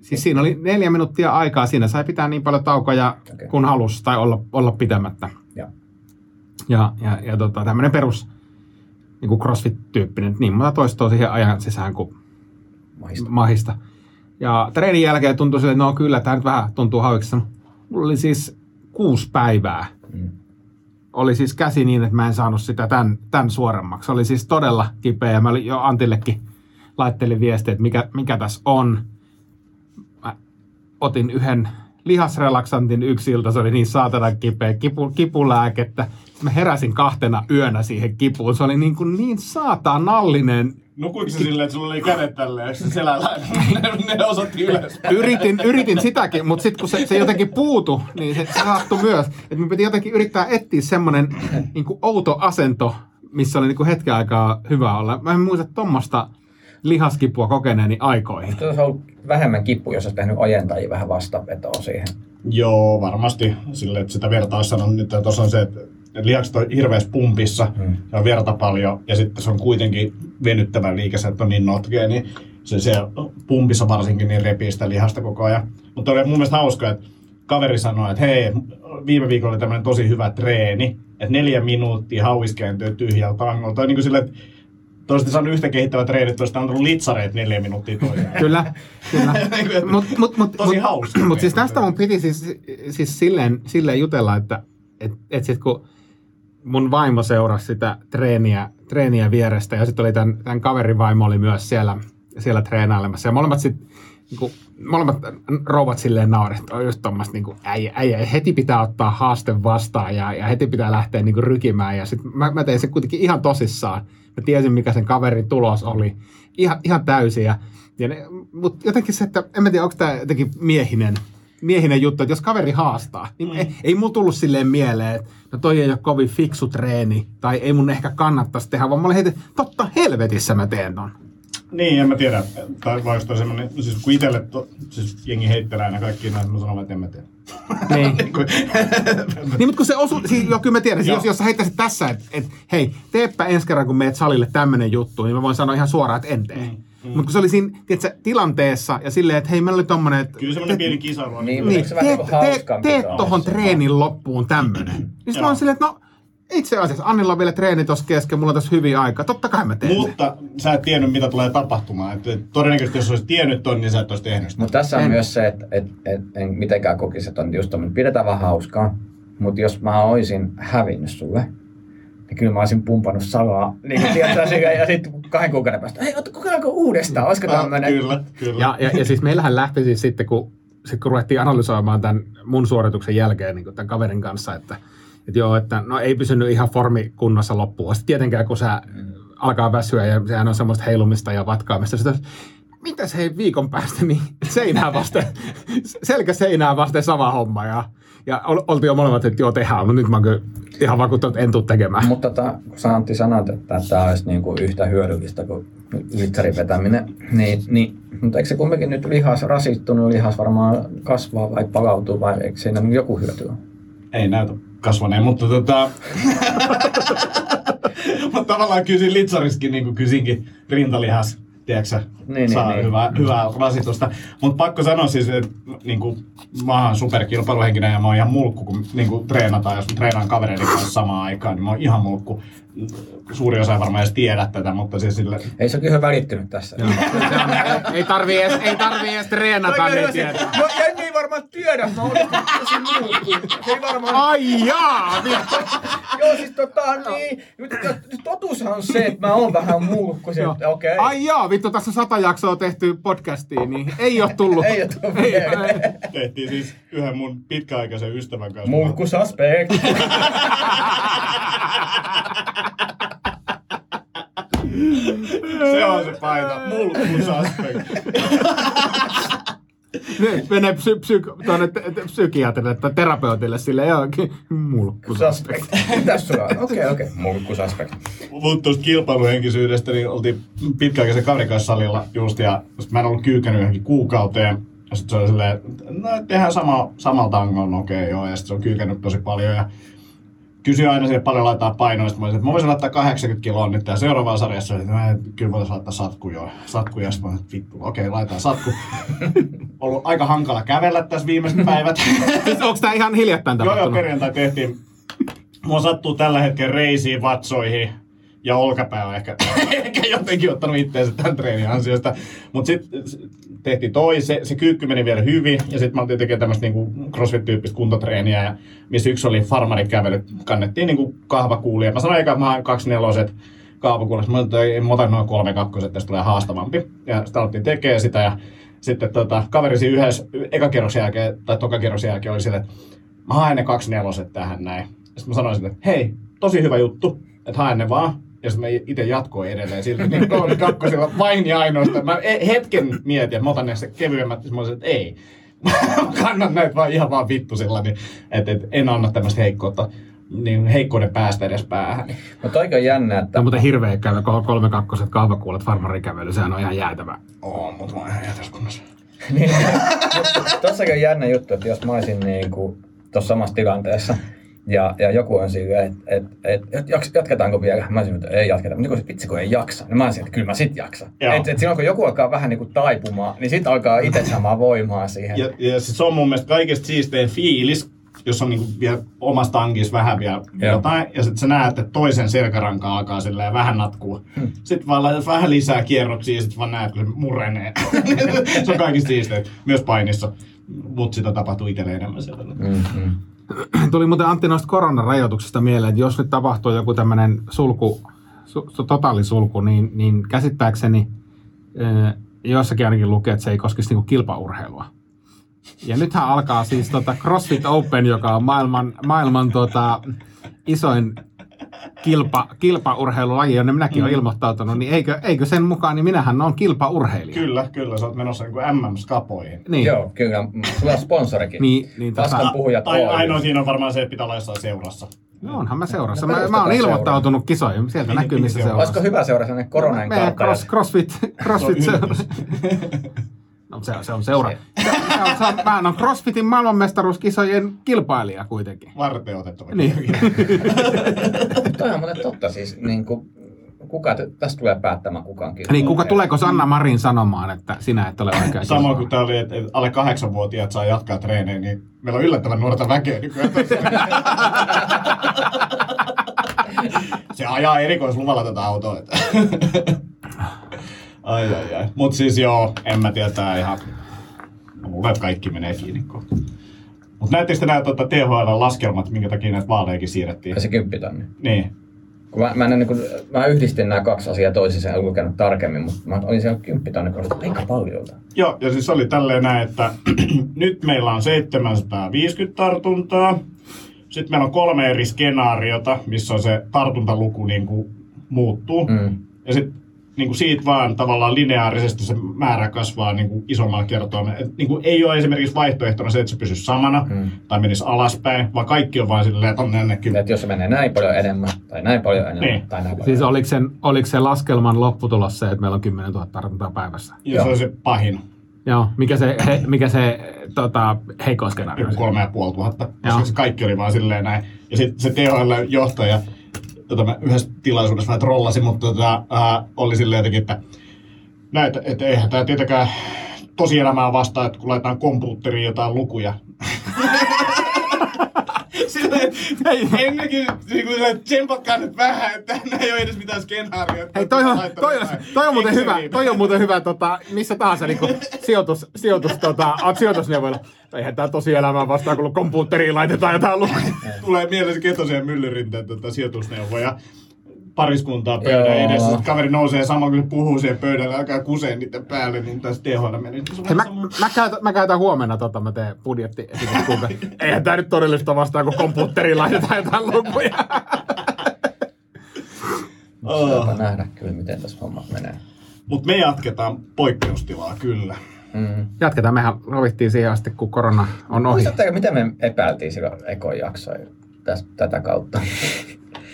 Siis siinä oli neljä minuuttia aikaa. Siinä sai pitää niin paljon taukoja okay. kun halusi tai olla, olla pitämättä. Joo. Ja, ja, ja tota, tämmöinen perus niin kuin crossfit-tyyppinen. Niin monta toistoa siihen ajan sisään kuin Mahista. mahista. Ja treenin jälkeen tuntui silleen, että no kyllä, tämä nyt vähän tuntuu hauikselta. Mulla oli siis kuusi päivää. Mm. Oli siis käsi niin, että mä en saanut sitä tämän, tämän suoremmaksi. Se oli siis todella kipeä. Mä jo Antillekin laittelin viestiä, että mikä, mikä tässä on. Mä otin yhden lihasrelaksantin yksi ilta, se oli niin saatana kipeä, kipu, kipulääkettä. Mä heräsin kahtena yönä siihen kipuun. Se oli niin, kuin niin saatanallinen Nukuiko se silleen, että sulla oli kädet tälleen, ja sitten selällä ne, ne osoitti ylös? yritin, yritin sitäkin, mutta sitten kun se, se jotenkin puutu, niin se, se saattui myös. Että me piti jotenkin yrittää etsiä semmoinen niin outo asento, missä oli niin kuin hetken aikaa hyvä olla. Mä en muista tuommoista lihaskipua kokeneeni aikoihin. Se olisi ollut vähemmän kipu, jos olisi tehnyt ojentajia vähän vastavetoa siihen. Joo, varmasti. Sille, että sitä verta olisi sanonut nyt, että tuossa on se, että että lihakset on hirveässä pumpissa, Mm. ja on verta paljon, ja sitten se on kuitenkin venyttävä liike, se että on niin notkea, niin se, se pumpissa varsinkin niin repii sitä lihasta koko ajan. Mutta oli mun mielestä hauska, että kaveri sanoi, että hei, viime viikolla oli tämmöinen tosi hyvä treeni, että neljä minuuttia hauiskääntyy tyhjältä tangolta. Niin kuin silleen, että te olisitte saanut yhtä kehittävä treeni, että olisitte antanut litsareet neljä minuuttia toiseen. Kyllä, kyllä. Mut, mut, mut, Tosi mut, hauska. Mutta siis tästä mun piti siis, siis silleen, silleen jutella, että et, et sit kun mun vaimo seurasi sitä treeniä, treeniä vierestä ja sitten oli tämän, tämän kaverin vaimo oli myös siellä, siellä treenailemassa ja molemmat sitten niinku, molemmat rouvat silleen nauret, että on just tuommoista niinku, äijä, äijä, heti pitää ottaa haaste vastaan ja, ja heti pitää lähteä niinku rykimään ja sitten mä, mä tein sen kuitenkin ihan tosissaan. Mä tiesin, mikä sen kaverin tulos oli. Ihan, ihan täysin. Ja, ja ne, mutta jotenkin se, että en mä tiedä, onko tämä jotenkin miehinen, miehinen juttu, että jos kaveri haastaa, niin mm. ei, ei mulla tullut silleen mieleen, että no toi ei ole kovin fiksu treeni, tai ei mun ehkä kannattaisi tehdä, vaan mä olin heti, totta helvetissä mä teen ton. Niin, en mä tiedä. Tai vai onko toi semmonen, siis kun itselle, to, siis jengi heittelee aina kaikki näitä, mä sanon, että en mä tiedä. Niin. Niin, mutta kun se osuu, siis, joo, kyllä mä tiedän, siis jos, jos sä heittäisit tässä, että et, hei, teepä ensi kerran, kun meet salille tämmönen juttu, niin mä voin sanoa ihan suoraan, että en tee. Mm, mm. Mutta kun se oli siinä tiedätkö, tilanteessa ja silleen, että hei, meillä oli tommonen, että Kyllä semmonen pieni kisailu on. Niin, niin, Eikö se vähän teet, niinku teet, tuo? tohon treenin loppuun tämmönen. Niin sit mä Joo. oon silleen, että no itse asiassa Annilla on vielä treeni tossa kesken, mulla on tässä hyviä aikaa. Totta kai mä teen sen. Mutta sä et tiennyt, mitä tulee tapahtumaan. Et, et, todennäköisesti, jos olisit tiennyt ton, niin sä et olisi tehnyt sitä. Mutta tässä on En. myös se, että et, et, en mitenkään kokisi, että on just tommonen, pidetään vähän hauskaa. Mutta jos mä olisin hävinnyt sulle, niin kyllä mä olisin pumpannut salaa. Niin tiedätkö, ja sitten kahden kuukauden päästä, hei, kokeilko uudestaan, olisiko tämmönen? Kyllä, kyllä. Ja, ja, ja siis meillähän lähti siis sitten, kun, sit kun ruvettiin analysoimaan tämän mun suorituksen jälkeen niin tämän kaverin kanssa, että, että joo, että no ei pysynyt ihan formi kunnossa loppuun. Sitten tietenkään, kun sä alkaa väsyä ja sehän on semmoista heilumista ja vatkaamista, sitten mitäs hei viikon päästä, niin seinää vasten, selkä seinää vasten sama homma. Ja, ja ol- oltiin jo molemmat, että joo tehdään, mutta nyt mä oon kyllä ihan vakuuttunut, että en tule tekemään. Mutta tota, kun sä Antti sanoit, että tämä olisi niinku yhtä hyödyllistä kuin litsarin vetäminen, niin, niin mutta eikö se kumminkin nyt lihas rasittunut, lihas varmaan kasvaa vai palautuu vai eikö siinä joku hyöty ole? Ei näytä kasvaneen, mutta tota... mutta tavallaan kysin litsariskin, niin kuin kysinkin rintalihas, tiedätkö sä, Niin, saa niin, niin. hyvää, hyvää rasitusta. Mutta pakko sanoa siis, että niin kuin, mä oon superkilpailuhenkinen ja mä oon ihan mulkku, kun niin kuin, treenataan. Jos mä treenaan kavereiden kanssa samaan aikaan, niin mä oon ihan mulkku. Suuri osa ei varmaan edes tiedä tätä, mutta siis sille... Ei se ole kyllä välittynyt tässä. Se on, ei, tarvii edes, ei tarvii edes treenata, niin tietää. No varmaan tiedä, mä oon tosi mulkku. Se ei varmaan... Ai jaa! vittu. Joo, siis tota niin, totuushan on se, että mä oon vähän mulkku. Okei. Ai jaa, vittu tässä sata jaksoa tehty podcastiin, niin ei ole tullut. Ei oo tullut Ei, vielä. ei. Tehtiin siis yhden mun pitkäaikaisen ystävän kanssa. Mulkkusaspekt. Se on se paita. Mulkkusaspekt. Ne menee psy, psy, tuonne te, te, psykiatrille tai terapeutille sille johonkin mulkku. Suspect. Mitäs sulla on? Okei, okei. Mulkkusaspekt. Mutta tuosta kilpailuhenkisyydestä, niin oltiin pitkäaikaisen kaverin kanssa salilla just, ja mä en ollut kyykännyt johonkin kuukauteen. Ja sitten se oli silleen, no tehdään sama, samalla tangolla, no okei joo, ja sitten se on kyykännyt tosi paljon. Ja kysyi aina siihen paljon laittaa painoa, sitten mä olisin, että mä voisin laittaa 80 kiloa nyt tää seuraavaan sarjassa, että mä, kyllä voitaisiin laittaa satku jo. Satku ja sitten mä olin, vittu, okei, laitetaan satku. Ollut aika hankala kävellä tässä viimeiset päivät. Onko tämä ihan hiljattain joo, joo, tapahtunut? perjantai tehtiin. Mua sattuu tällä hetkellä reisiin, vatsoihin ja olkapää on ehkä, ehkä jotenkin ottanut itteensä tämän treenin ansiosta. Mutta sitten tehtiin toi, se, se kyykky meni vielä hyvin ja sitten mä oltiin tekemään tämmöistä niinku crossfit-tyyppistä kuntotreeniä, ja missä yksi oli farmarikävely, kannettiin niinku kahvakuulia. Mä sanoin että mä haen kaksi neloset kahvakuulia, mä että mä otan noin kolme kakkoset, tästä tulee haastavampi. Ja sitten alettiin tekemään sitä ja sitten tota, kaverisi yhdessä, eka kerroksen jälkeen, tai toka kerroksen jälkeen oli silleen, että mä haen ne kaksi neloset tähän näin. Sitten mä sanoin sille, että hei, tosi hyvä juttu, että haen ne vaan. Ja sitten mä itse jatkoin edelleen siltä, niin kolme kakkosilla vain ja ainoastaan. Mä e- hetken mietin, että mä otan se kevyemmät, sitten mä olisin, että ei. Mä kannan näitä vaan ihan vaan vittusilla, niin että et en anna tämmöistä heikkoutta, niin heikkouden päästä edes päähän. Mutta on jännä, että on muuten hirveä kol- kolme kakkoset kahvakuulet farmarikävely, sehän on ihan jäätävä. Oo, mutta mä oon ihan jätäs kunnossa. Niin, mutta tossakin on jännä juttu, että jos mä olisin niin kuin tuossa samassa tilanteessa, ja, ja joku on silleen, että et, et, et, jatketaanko vielä? Mä olisin, että ei jatketa. Mutta kun vitsi kun ei jaksa, niin mä olisin, että kyllä mä sit jaksan. Joo. Et, et silloin kun joku alkaa vähän niin kuin taipumaan, niin sit alkaa itse saamaan voimaa siihen. Ja, ja sit se on mun mielestä kaikista siistein fiilis, jos on niinku vielä omassa tankissa vähän vielä Joo. jotain, ja sitten sä näet, että toisen selkäranka alkaa silleen vähän natkuu. Sitten vaan laitat vähän lisää kierroksia, ja sitten vaan näet, kun se murenee. se on kaikista siistein, myös painissa. Mutta sitä tapahtuu itselle enemmän siellä. Mm-hmm. Tuli muuten Antti noista koronarajoituksista mieleen, että jos nyt tapahtuu joku tämmöinen sulku, su, su, totaalisulku, niin, niin käsittääkseni ö, jossakin ainakin lukee, että se ei koskisi niinku kilpaurheilua. Ja nythän alkaa siis tota CrossFit Open, joka on maailman, maailman tota, isoin kilpa, kilpaurheilulaji, jonne minäkin olen ilmoittautunut, niin eikö, eikö sen mukaan, niin minähän olen kilpaurheilija. Kyllä, kyllä, sä oot menossa niin MM-skapoihin. Niin, Joo, kyllä. Sulla on sponsorikin. Niin, niin tota- Paskan puhujat Tai Oy. ainoa siinä on varmaan se, että pitää olla jossain seurassa. no onhan mä seurassa. No Mä, mä oon ilmoittautunut kisoihin, sieltä Niin, näkyy missä niin, seurassa. Olisiko hyvä seura sellainen koronan kautta? cross, crossfit, crossfit Se on seura. No se, on- se on seura. Se, se on, se on, mä on CrossFitin maailmanmestaruuskisojen kilpailija kuitenkin. Varten otettava. Niin. Toi on muuten totta siis. Niin kuin, kuka, tästä tulee päättämään kukaankin. Niin kuka, tuleeko Sanna Marin sanomaan, että sinä et ole oikea Sama kilpailija? kuin tää oli, että alle kahdeksanvuotiaat saa jatkaa treenejä, niin meillä on yllättävän nuorta väkeä nykyään. Se ajaa erikoisluvalla tätä autoa. Että. Ai ai ai. Mut siis joo, en mä tiedä, tää ihan... Mä luulen, että kaikki menee kiinni kohta. Mut näettekö te nämä tuota, THL-laskelmat, minkä takia näitä vaalejakin siirrettiin? Ja se kymppitonni. Niin. Kun mä, mä, en, niin kuin, mä yhdistin nämä kaksi asiaa toisissaan ja lukenut tarkemmin, mutta mä olin siellä kymppitonni, kun oli aika paljolta. Joo, ja siis oli tälleen näin, että nyt meillä on 750 tartuntaa. Sitten meillä on kolme eri skenaariota, missä on se tartuntaluku niin kuin muuttuu. Mm. Ja sitten niin kuin siitä vaan tavallaan lineaarisesti se määrä kasvaa niin kuin isommalla kertoimella. Et niin kuin ei ole esimerkiksi vaihtoehtona se, että se pysyisi samana Mm. tai menisi alaspäin, vaan kaikki on vaan silleen, on ennenkin. Että jos se menee näin paljon enemmän, tai näin paljon enemmän, Niin. tai näin paljon Siis oliko, sen, oliko se laskelman lopputulos se, että meillä on 10 000 tartuntaa päivässä? Ja se on se pahin, Joo, mikä se, he, mikä se tota, heikoskenaario joku kolme ja puoli tuhatta, koska Joo. se kaikki oli vaan silleen näin. Ja sitten se THL-johtaja, jota mä yhdessä tilaisuudessa vähän trollasin, mutta tota, ää, oli silleen jotenkin, että näitä, että eihän tämä tietenkään tosielämää vastaa, että kun laitetaan kompuutteriin jotain lukuja. ennenkin niin kuin tsempatkaa nyt vähän, että nämä ei ole edes mitään skenaarioita. Hei, toi on, toi on, toi on muuten hyvä, toi on muuten hyvä tota, missä tahansa niin sijoitus, sijoitus, tota, sijoitusneuvoilla. Eihän tää tosielämään vastaan, kun kompuutteriin laitetaan jotain lukuja. tulee mieleen se Ketosen ja Myllyrinteen tota, sijoitusneuvoja pariskuntaa pöydän Joo. edessä. Sitten kaveri nousee samalla, kun se puhuu siihen pöydälle, alkaa kuseen niiden päälle, niin tässä THL meni. Hei, mä, sama- mä, käytän, mä käytän huomenna, tota, mä teen budjetti. Eihän tää nyt todellista vastaan, kun kompuutteriin laitetaan jotain lukuja. Saapa nähdä kyllä, miten tässä hommat menee. Mut me jatketaan poikkeustilaa, kyllä. Mm. Jatketaan, mehän rovittiin siihen asti, kun korona on ohi. Muistatteko, miten me epäiltiin silloin ekon jaksoa tästä, tätä kautta?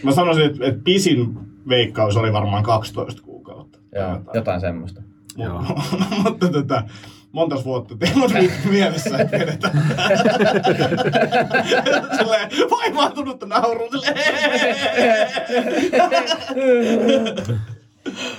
Mä sanoisin, että, että pisin veikkaus oli varmaan 12 kuukautta. Joo, Tai jotain. jotain semmoista. Joo. mutta tota, montas vuotta teillä on nyt mielessä, että vedetään. Silleen vaivautunutta naurua.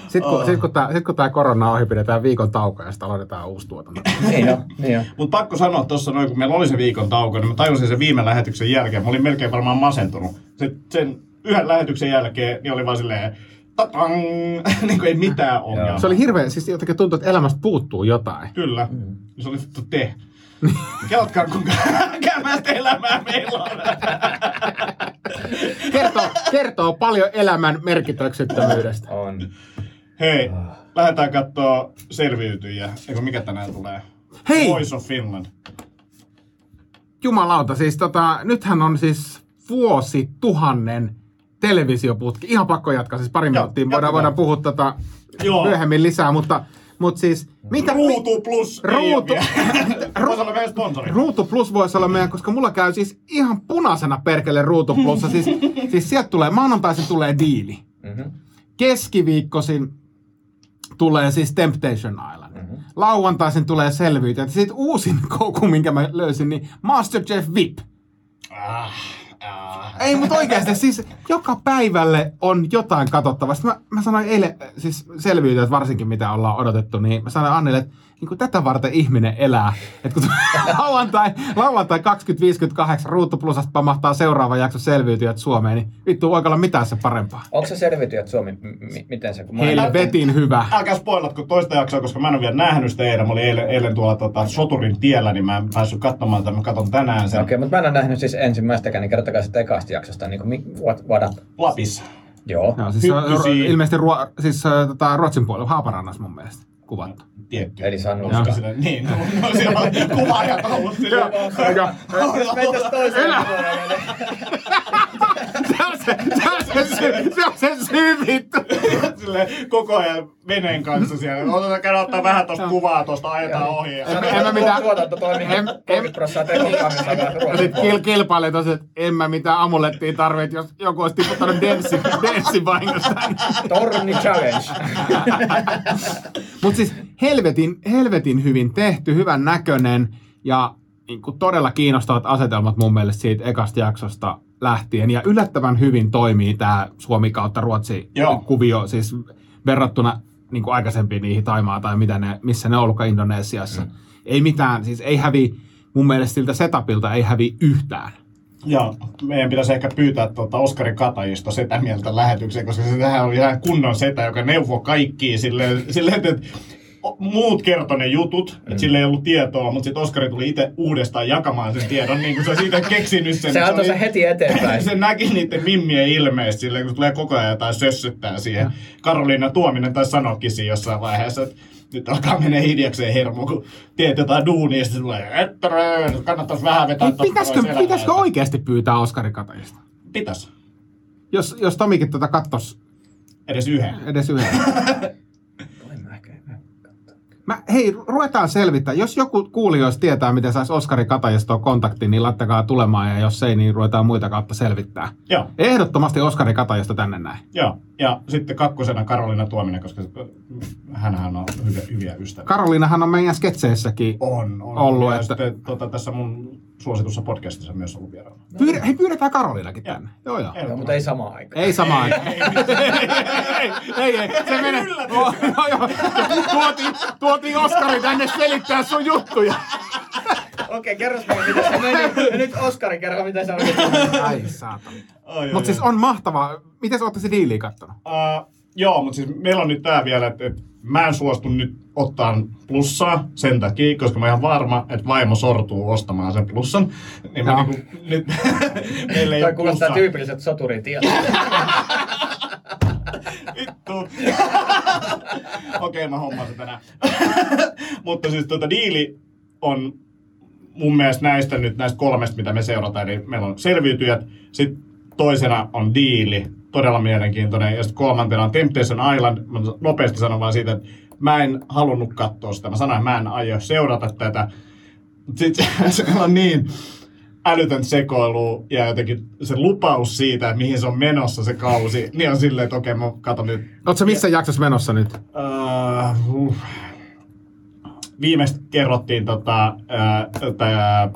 Sitten kun, sit, kun, tää, sit, kun tämä korona on ohi, pidetään viikon tauko ja sitten aloitetaan uusi tuotanto. niin on, niin on. Mutta pakko sanoa tuossa noin, kun meillä oli se viikon tauko, niin mä tajusin sen viime lähetyksen jälkeen. Mä olin melkein varmaan masentunut. Se, sen yhden lähetyksen jälkeen niin oli vaan silleen, tatang, niin kuin ei mitään ongelmaa. Se oli hirveä, siis jotenkin tuntuu, että elämästä puuttuu jotain. Kyllä. Mm. Se oli vittu te. Kelatkaa, kuinka kämästä elämää meillä on. Kertoo, kertoo paljon elämän merkityksettömyydestä. On. Hei, lähdetään katsoa selviytyjiä. Eikö mikä tänään tulee? Hei! Voice of Finland. Jumalauta, siis tota, nythän on siis vuosi tuhannen televisioputki. Ihan pakko jatkaa, siis pari minuuttia. Voidaan, jatketaan. voidaan puhua tota Joo. myöhemmin lisää, mutta, mutta siis... Mitä, Ruutu plus. Ruutu. Voisi olla meidän sponsori. Ruutu Plus voisi olla meidän, koska mulla käy siis ihan punaisena perkele Ruutu Plussa. Siis, siis sieltä tulee, maanantaisin tulee diili. Mm-hmm. Keskiviikkoisin tulee siis Temptation Island. Mm-hmm. Lauantaisin tulee selvyyttä. Sitten uusin koukku, minkä mä löysin, niin Masterchef VIP. Ah. Ei, mutta oikeasti siis joka päivälle on jotain katsottavaa. Mä, mä sanoin eilen, siis selviytyjät varsinkin mitä ollaan odotettu, niin mä sanoin Annille, että niin kuin tätä varten ihminen elää. Että kun lauantai, lauantai 2058 Ruutu Plusasta pamahtaa seuraava jakso selviytyjät Suomeen, niin vittu voiko olla mitään se parempaa. Onko se selviytyjät Suomi? M- miten se? Kun mä Helvetin hyvä. Älkää spoilatko toista jaksoa, koska mä en ole vielä nähnyt sitä eilen. Mä olin eilen, eilen tuolla tota, Soturin tiellä, niin mä en päässyt katsomaan sitä. Mä katson tänään sen Okei, mutta mä en ole nähnyt siis ensimmäistäkään, niin kertokaa sitten ekasta jaksosta. Niin kuin, what, what up? Lapissa. Joo. Joo, siis ilmeisesti ruo, siis, tota, Ruotsin puolella, Haaparannas mun mielestä kuvattu. Tietty. Eli Sannu. Sillä, niin, no, no siellä on kuvaajat ollut sillä. Jos mentäis toiseen puolelle. Se on se, se, on syy, vittu. Sille koko ajan veneen kanssa siellä. Otetaan käydä ottaa vähän tosta kuvaa, tosta ajetaan ohi. En- en mä mitään- Tuotanto toimii en- 30 prosenttia tehokkaammin Ja sit kil, kilpailee tosiaan, että en mä mitään amulettia tarvitse, jos joku olisi tiputtanut denssi, denssi vahingossa. Torni challenge. Mutta siis helvetin, helvetin hyvin tehty, hyvän näköinen ja niin kuin todella kiinnostavat asetelmat mun mielestä siitä ekasta jaksosta lähtien. Ja yllättävän hyvin toimii tämä Suomi kautta Ruotsi Joo. kuvio, siis verrattuna niin kuin aikaisempiin niihin Taimaa tai mitä ne, missä ne on ollutkaan Indonesiassa. Mm. Ei mitään, siis ei hävi, mun mielestä siltä setupilta ei hävi yhtään. Ja meidän pitäisi ehkä pyytää tuota Oskari Katajista setä mieltä lähetykseen, koska se tähän oli ihan kunnon setä, joka neuvoi kaikkia silleen, silleen että muut kertoi ne jutut, mm. että sillä ei ollut tietoa, mutta sitten Oskari tuli itse uudestaan jakamaan sen tiedon, niin kuin se siitä keksinyt sen. Se antoi oli- sen heti eteenpäin. se näki niiden mimmien ilmeistä silleen, kun se tulee koko ajan jotain sössyttää siihen. Karoliina Tuominen taisi sanoakin siinä jossain vaiheessa, että nyt alkaa menee hiljakseen hermo, kun teet jotain duunia, ja sitten tulee, että kannattaisi vähän vetää pitäisikö, pitäisikö oikeasti pyytää Oskari Katajista? Pitäis. Jos, jos Tomikin tätä kattos Edes yhden. edes yhden. Toi mä ehkä en katso. Mä, hei, ruvetaan selvittää. Jos joku kuulijoista tietää, miten saisi Oskari Katajasta kontaktiin, niin laittakaa tulemaan. Ja jos ei, niin ruvetaan muita kautta selvittää. Joo, Ehdottomasti Oskari Katajasta tänne näin. joo. Ja sitten kakkosena Karoliina Tuominen, koska hänhän on hyviä, hyviä ystäviä. Karoliinahan on meidän sketseissäkin. on, on. ollut, ja että- sitten, tota, tässä mun suositussa podcastissa myös ollut vieraana. Pyydä, hei, pyydetään Karoliinakin Joo. tänne. Joo, joo. Joo, mutta ei samaan aikaan. Ei samaan aikaan. ei, ei, ei, se menee. Oh, joo, joo. Tuotiin, tuotiin Oskari tänne selittää sun juttuja. Okei, kerros mulle, miten se meni. Ja nyt Oskari kerro, miten se meni. Ai saatana. Mutta siis on mahtavaa. Miten sä ootte se diiliä kattonut? Uh, joo, mutta siis meillä on nyt tää vielä, että, että mä en suostu nyt ottaa plussaa sen takia, koska mä oon ihan varma, että vaimo sortuu ostamaan sen plussan. Niin mä Joo. niinku, nyt meillä ei Toi kuulostaa tyypilliset soturitiet. Vittu. Okei, mä hommaan se tänään. Mutta siis tota diili on mun mielestä näistä nyt näistä kolmesta, mitä me seurataan, eli meillä on selviytyjät, sitten toisena on diili, todella mielenkiintoinen, ja sitten kolmantena on Temptation Island. Mä nopeasti sanon vaan siitä, että mä en halunnut katsoa sitä. Mä sanoin, että mä en aio seurata tätä. Sitten se on niin älytön sekoilu ja jotenkin se lupaus siitä, että mihin se on menossa se kausi, niin on silleen, että okei, mä katon nyt. Oletko missä jaksossa menossa nyt? Uh, uh, viimeistä kerrottiin, tota, ää, tää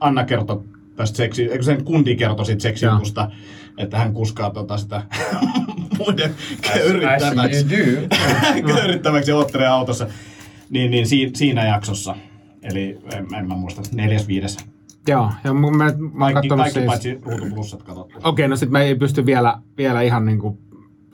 Anna kertoi tästä seksi, eikö sen kundi kertoi siitä seksijutusta, että hän kuskaa tota sitä muiden köyrittämäksi, do. köyrittämäksi Ottereen autossa. Niin, niin siinä, siinä jaksossa. Eli en, en mä muista, neljäs, viides. Joo, ja mun, mä, mä Kaikki, kaikki siis... paitsi ruutuplussat katsottu. Okei, no sit mä ei pysty vielä, vielä ihan niinku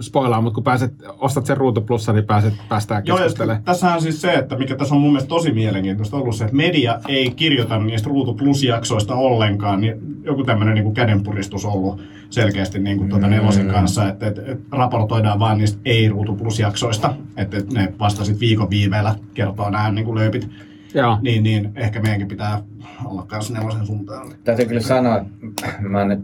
spoilaamaan, mutta kun pääset, ostat sen Ruutu Plussa, niin pääset, päästään Joo, ja keskustelemaan. tässä on siis se, että mikä tässä on mun mielestä tosi mielenkiintoista ollut se, että media ei kirjoita niistä Ruutu Plus-jaksoista ollenkaan, niin joku tämmöinen niin kädenpuristus ollut selkeästi niin kuin tuota nelosen kanssa, että, että, että raportoidaan vaan niistä ei-Ruutu Plus-jaksoista, että, että ne vasta sit viikon viiveellä kertoo nämä niin kuin lööpit, Joo. niin, niin ehkä meidänkin pitää olla kanssa nelosen suuntaan. Täytyy kyllä sanoa, että mä oon nyt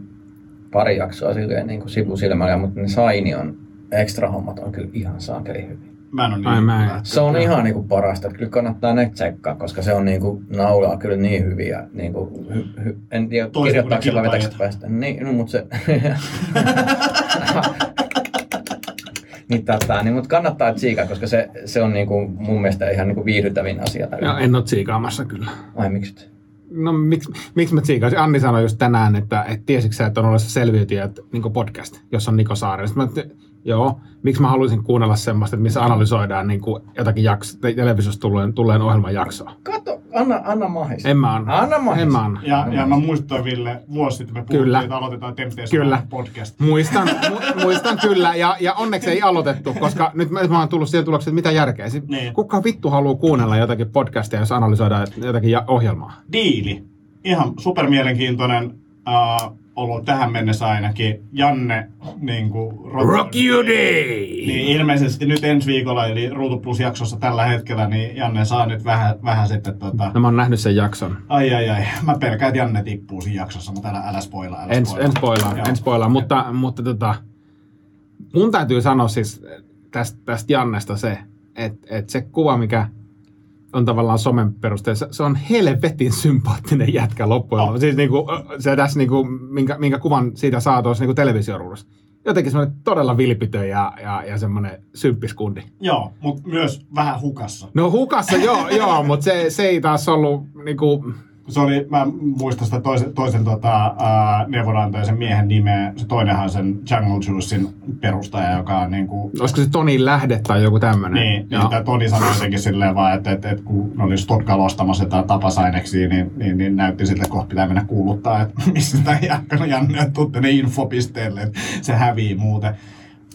pari jaksoa silleen niin kuin sivusilmällä, mutta ne Sainion extra hommat on kyllä ihan saakeli hyvin. Mä en ole niin Ai, mä en-. Se on ihan niinku parasta, että kyllä kannattaa ne tsekkaa, koska se on niinku naulaa kyllä niin hyviä. Niinku, hy, hy, en tiedä, kirjoittaako ne se vai vetäkö kilpailijat. se päästä. Niin, no, mutta se... niin, tota, niin, mutta kannattaa tsiikaa, koska se, se on niinku mun mielestä ihan niinku viihdyttävin asia. tällä. Joo, en ole tsiikaamassa kyllä. Ai miksi? et? No miksi, miksi mä tsiikaisin? Anni sanoi just tänään, että, että tiesitkö sä, että on olemassa selviytyjät niin podcast, jossa on Niko Saari. Sitten mä, joo, miksi mä haluaisin kuunnella semmoista, että missä analysoidaan niin kuin jotakin jakso, te- televisiosta tulleen, tulleen ohjelman jaksoa. Kato, anna, anna mahis. En mä anna. Anna mahis. En mä anna. Ja, ja mä muistutan Ville, vuosi sitten me puhuttiin, Kyllä. että aloitetaan Temptation Kyllä. Podcast. Muistan, mu, muistan kyllä, ja, ja onneksi ei aloitettu, koska nyt mä, mä oon tullut siihen tulokseen, että mitä järkeä. Si- Niin. Kuka vittu haluaa kuunnella jotakin podcastia, jos analysoidaan jotakin ohjelmaa? diili. Ihan super mielenkiintoinen uh, ollut tähän mennessä ainakin. Janne niin kuin, rock, Your Day! Niin ilmeisesti nyt ensi viikolla, eli Ruutu Plus jaksossa tällä hetkellä, niin Janne saa nyt vähän, vähän sitten tota... No mä oon nähnyt sen jakson. Ai ai ai, mä pelkään, että Janne tippuu siinä jaksossa, mutta älä, älä spoilaa, älä En, spoilaa. en spoilaa, en spoilaa, mutta, mutta tota, mun täytyy sanoa siis tästä, tästä Jannesta se, että, että se kuva, mikä on tavallaan somen perusteella, se on helvetin sympaattinen jätkä loppujen lopuksi. Siis niinku, se tässä, niinku, minkä, minkä kuvan siitä saa tuossa niinku televisioruudussa. Jotenkin semmoinen todella vilpitön ja, ja, ja semmoinen symppiskundi. Joo, mutta myös vähän hukassa. No hukassa joo, joo mutta se, se ei taas ollut niinku, Se oli, mä muistan sitä toisen, toisen tota, uh, neuvonantajan miehen nimeä. Se toinenhan sen Jungle Juicein perustaja, joka on niin kuin, olisiko se Tonin lähde tai joku tämmöinen. Niin, niin tämä Toni sanoi jotenkin silleen vaan, että, että, että kun ne oli Stotka ostamassa jotain tapasaineksia, niin, niin, niin näytti siltä, että kohta pitää mennä kuuluttaa, että missä tämä jatkanut Janne, että tuutte ne infopisteelle, että se hävii muuten.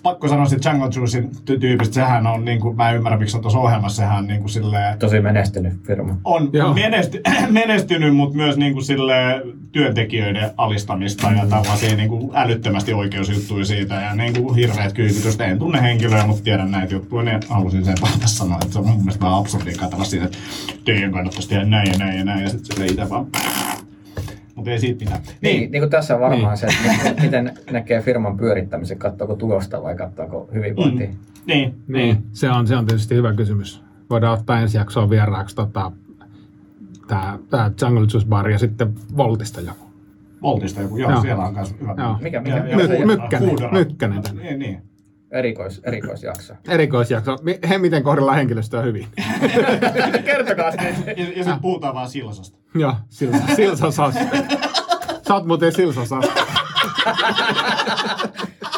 Pakko sanoa siitä Jungle Juicein ty- tyypistä, sehän on, niin kuin, mä en ymmärrä miksi on tuossa ohjelmassa, sehän on niin kuin silleen, Tosi menestynyt firma. on Joo. menesty, menestynyt, mutta myös niin kuin sille työntekijöiden alistamista ja tällaisia niin kuin älyttömästi oikeusjuttuja siitä ja niin kuin hirveät kyykytystä. En tunne henkilöä, mutta tiedän näitä juttuja, niin halusin sen vaan tässä sanoa, että se on mun mielestä vähän absurdia katsella siitä, että teidän kannattaisi tehdä näin ja näin ja näin ja sitten se itse vaan mutta ei siitä mitään. Niin, niin kuin tässä on varmaan Niin. se, että miten näkee firman pyörittämisen, katsoako tulosta vai katsoako hyvinvointia. Mm. Niin, Niin, se on, se on tietysti hyvä kysymys. Voidaan ottaa ensi jaksoon vieraaksi tota, tämä tää Jungle Juice Bar ja sitten Voltista joku. Voltista joku, joo, Joo. siellä on myös hyvä. Joo. Mikä- mikä- Ja- mikä ja Foodora- Mykkänen. Mykkänen. Niin, niin. Erikois, erikoisjakso. Erikoisjakso. He miten kohdellaan henkilöstöä hyvin. Kertokaa se. Ja, ja sitten puhutaan vaan Silsasta. Joo, Silsa, Silsa Sas. Sä oot muuten Silsa Sas.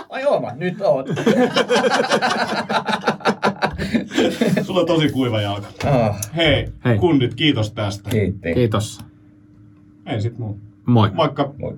Ai mä nyt oot. Sulla on tosi kuiva jalka. Oh, Hei, Hei. kundit, kiitos tästä. kiitti. Kiitos. Ei sit muuta. Moi. Moikka. Moi.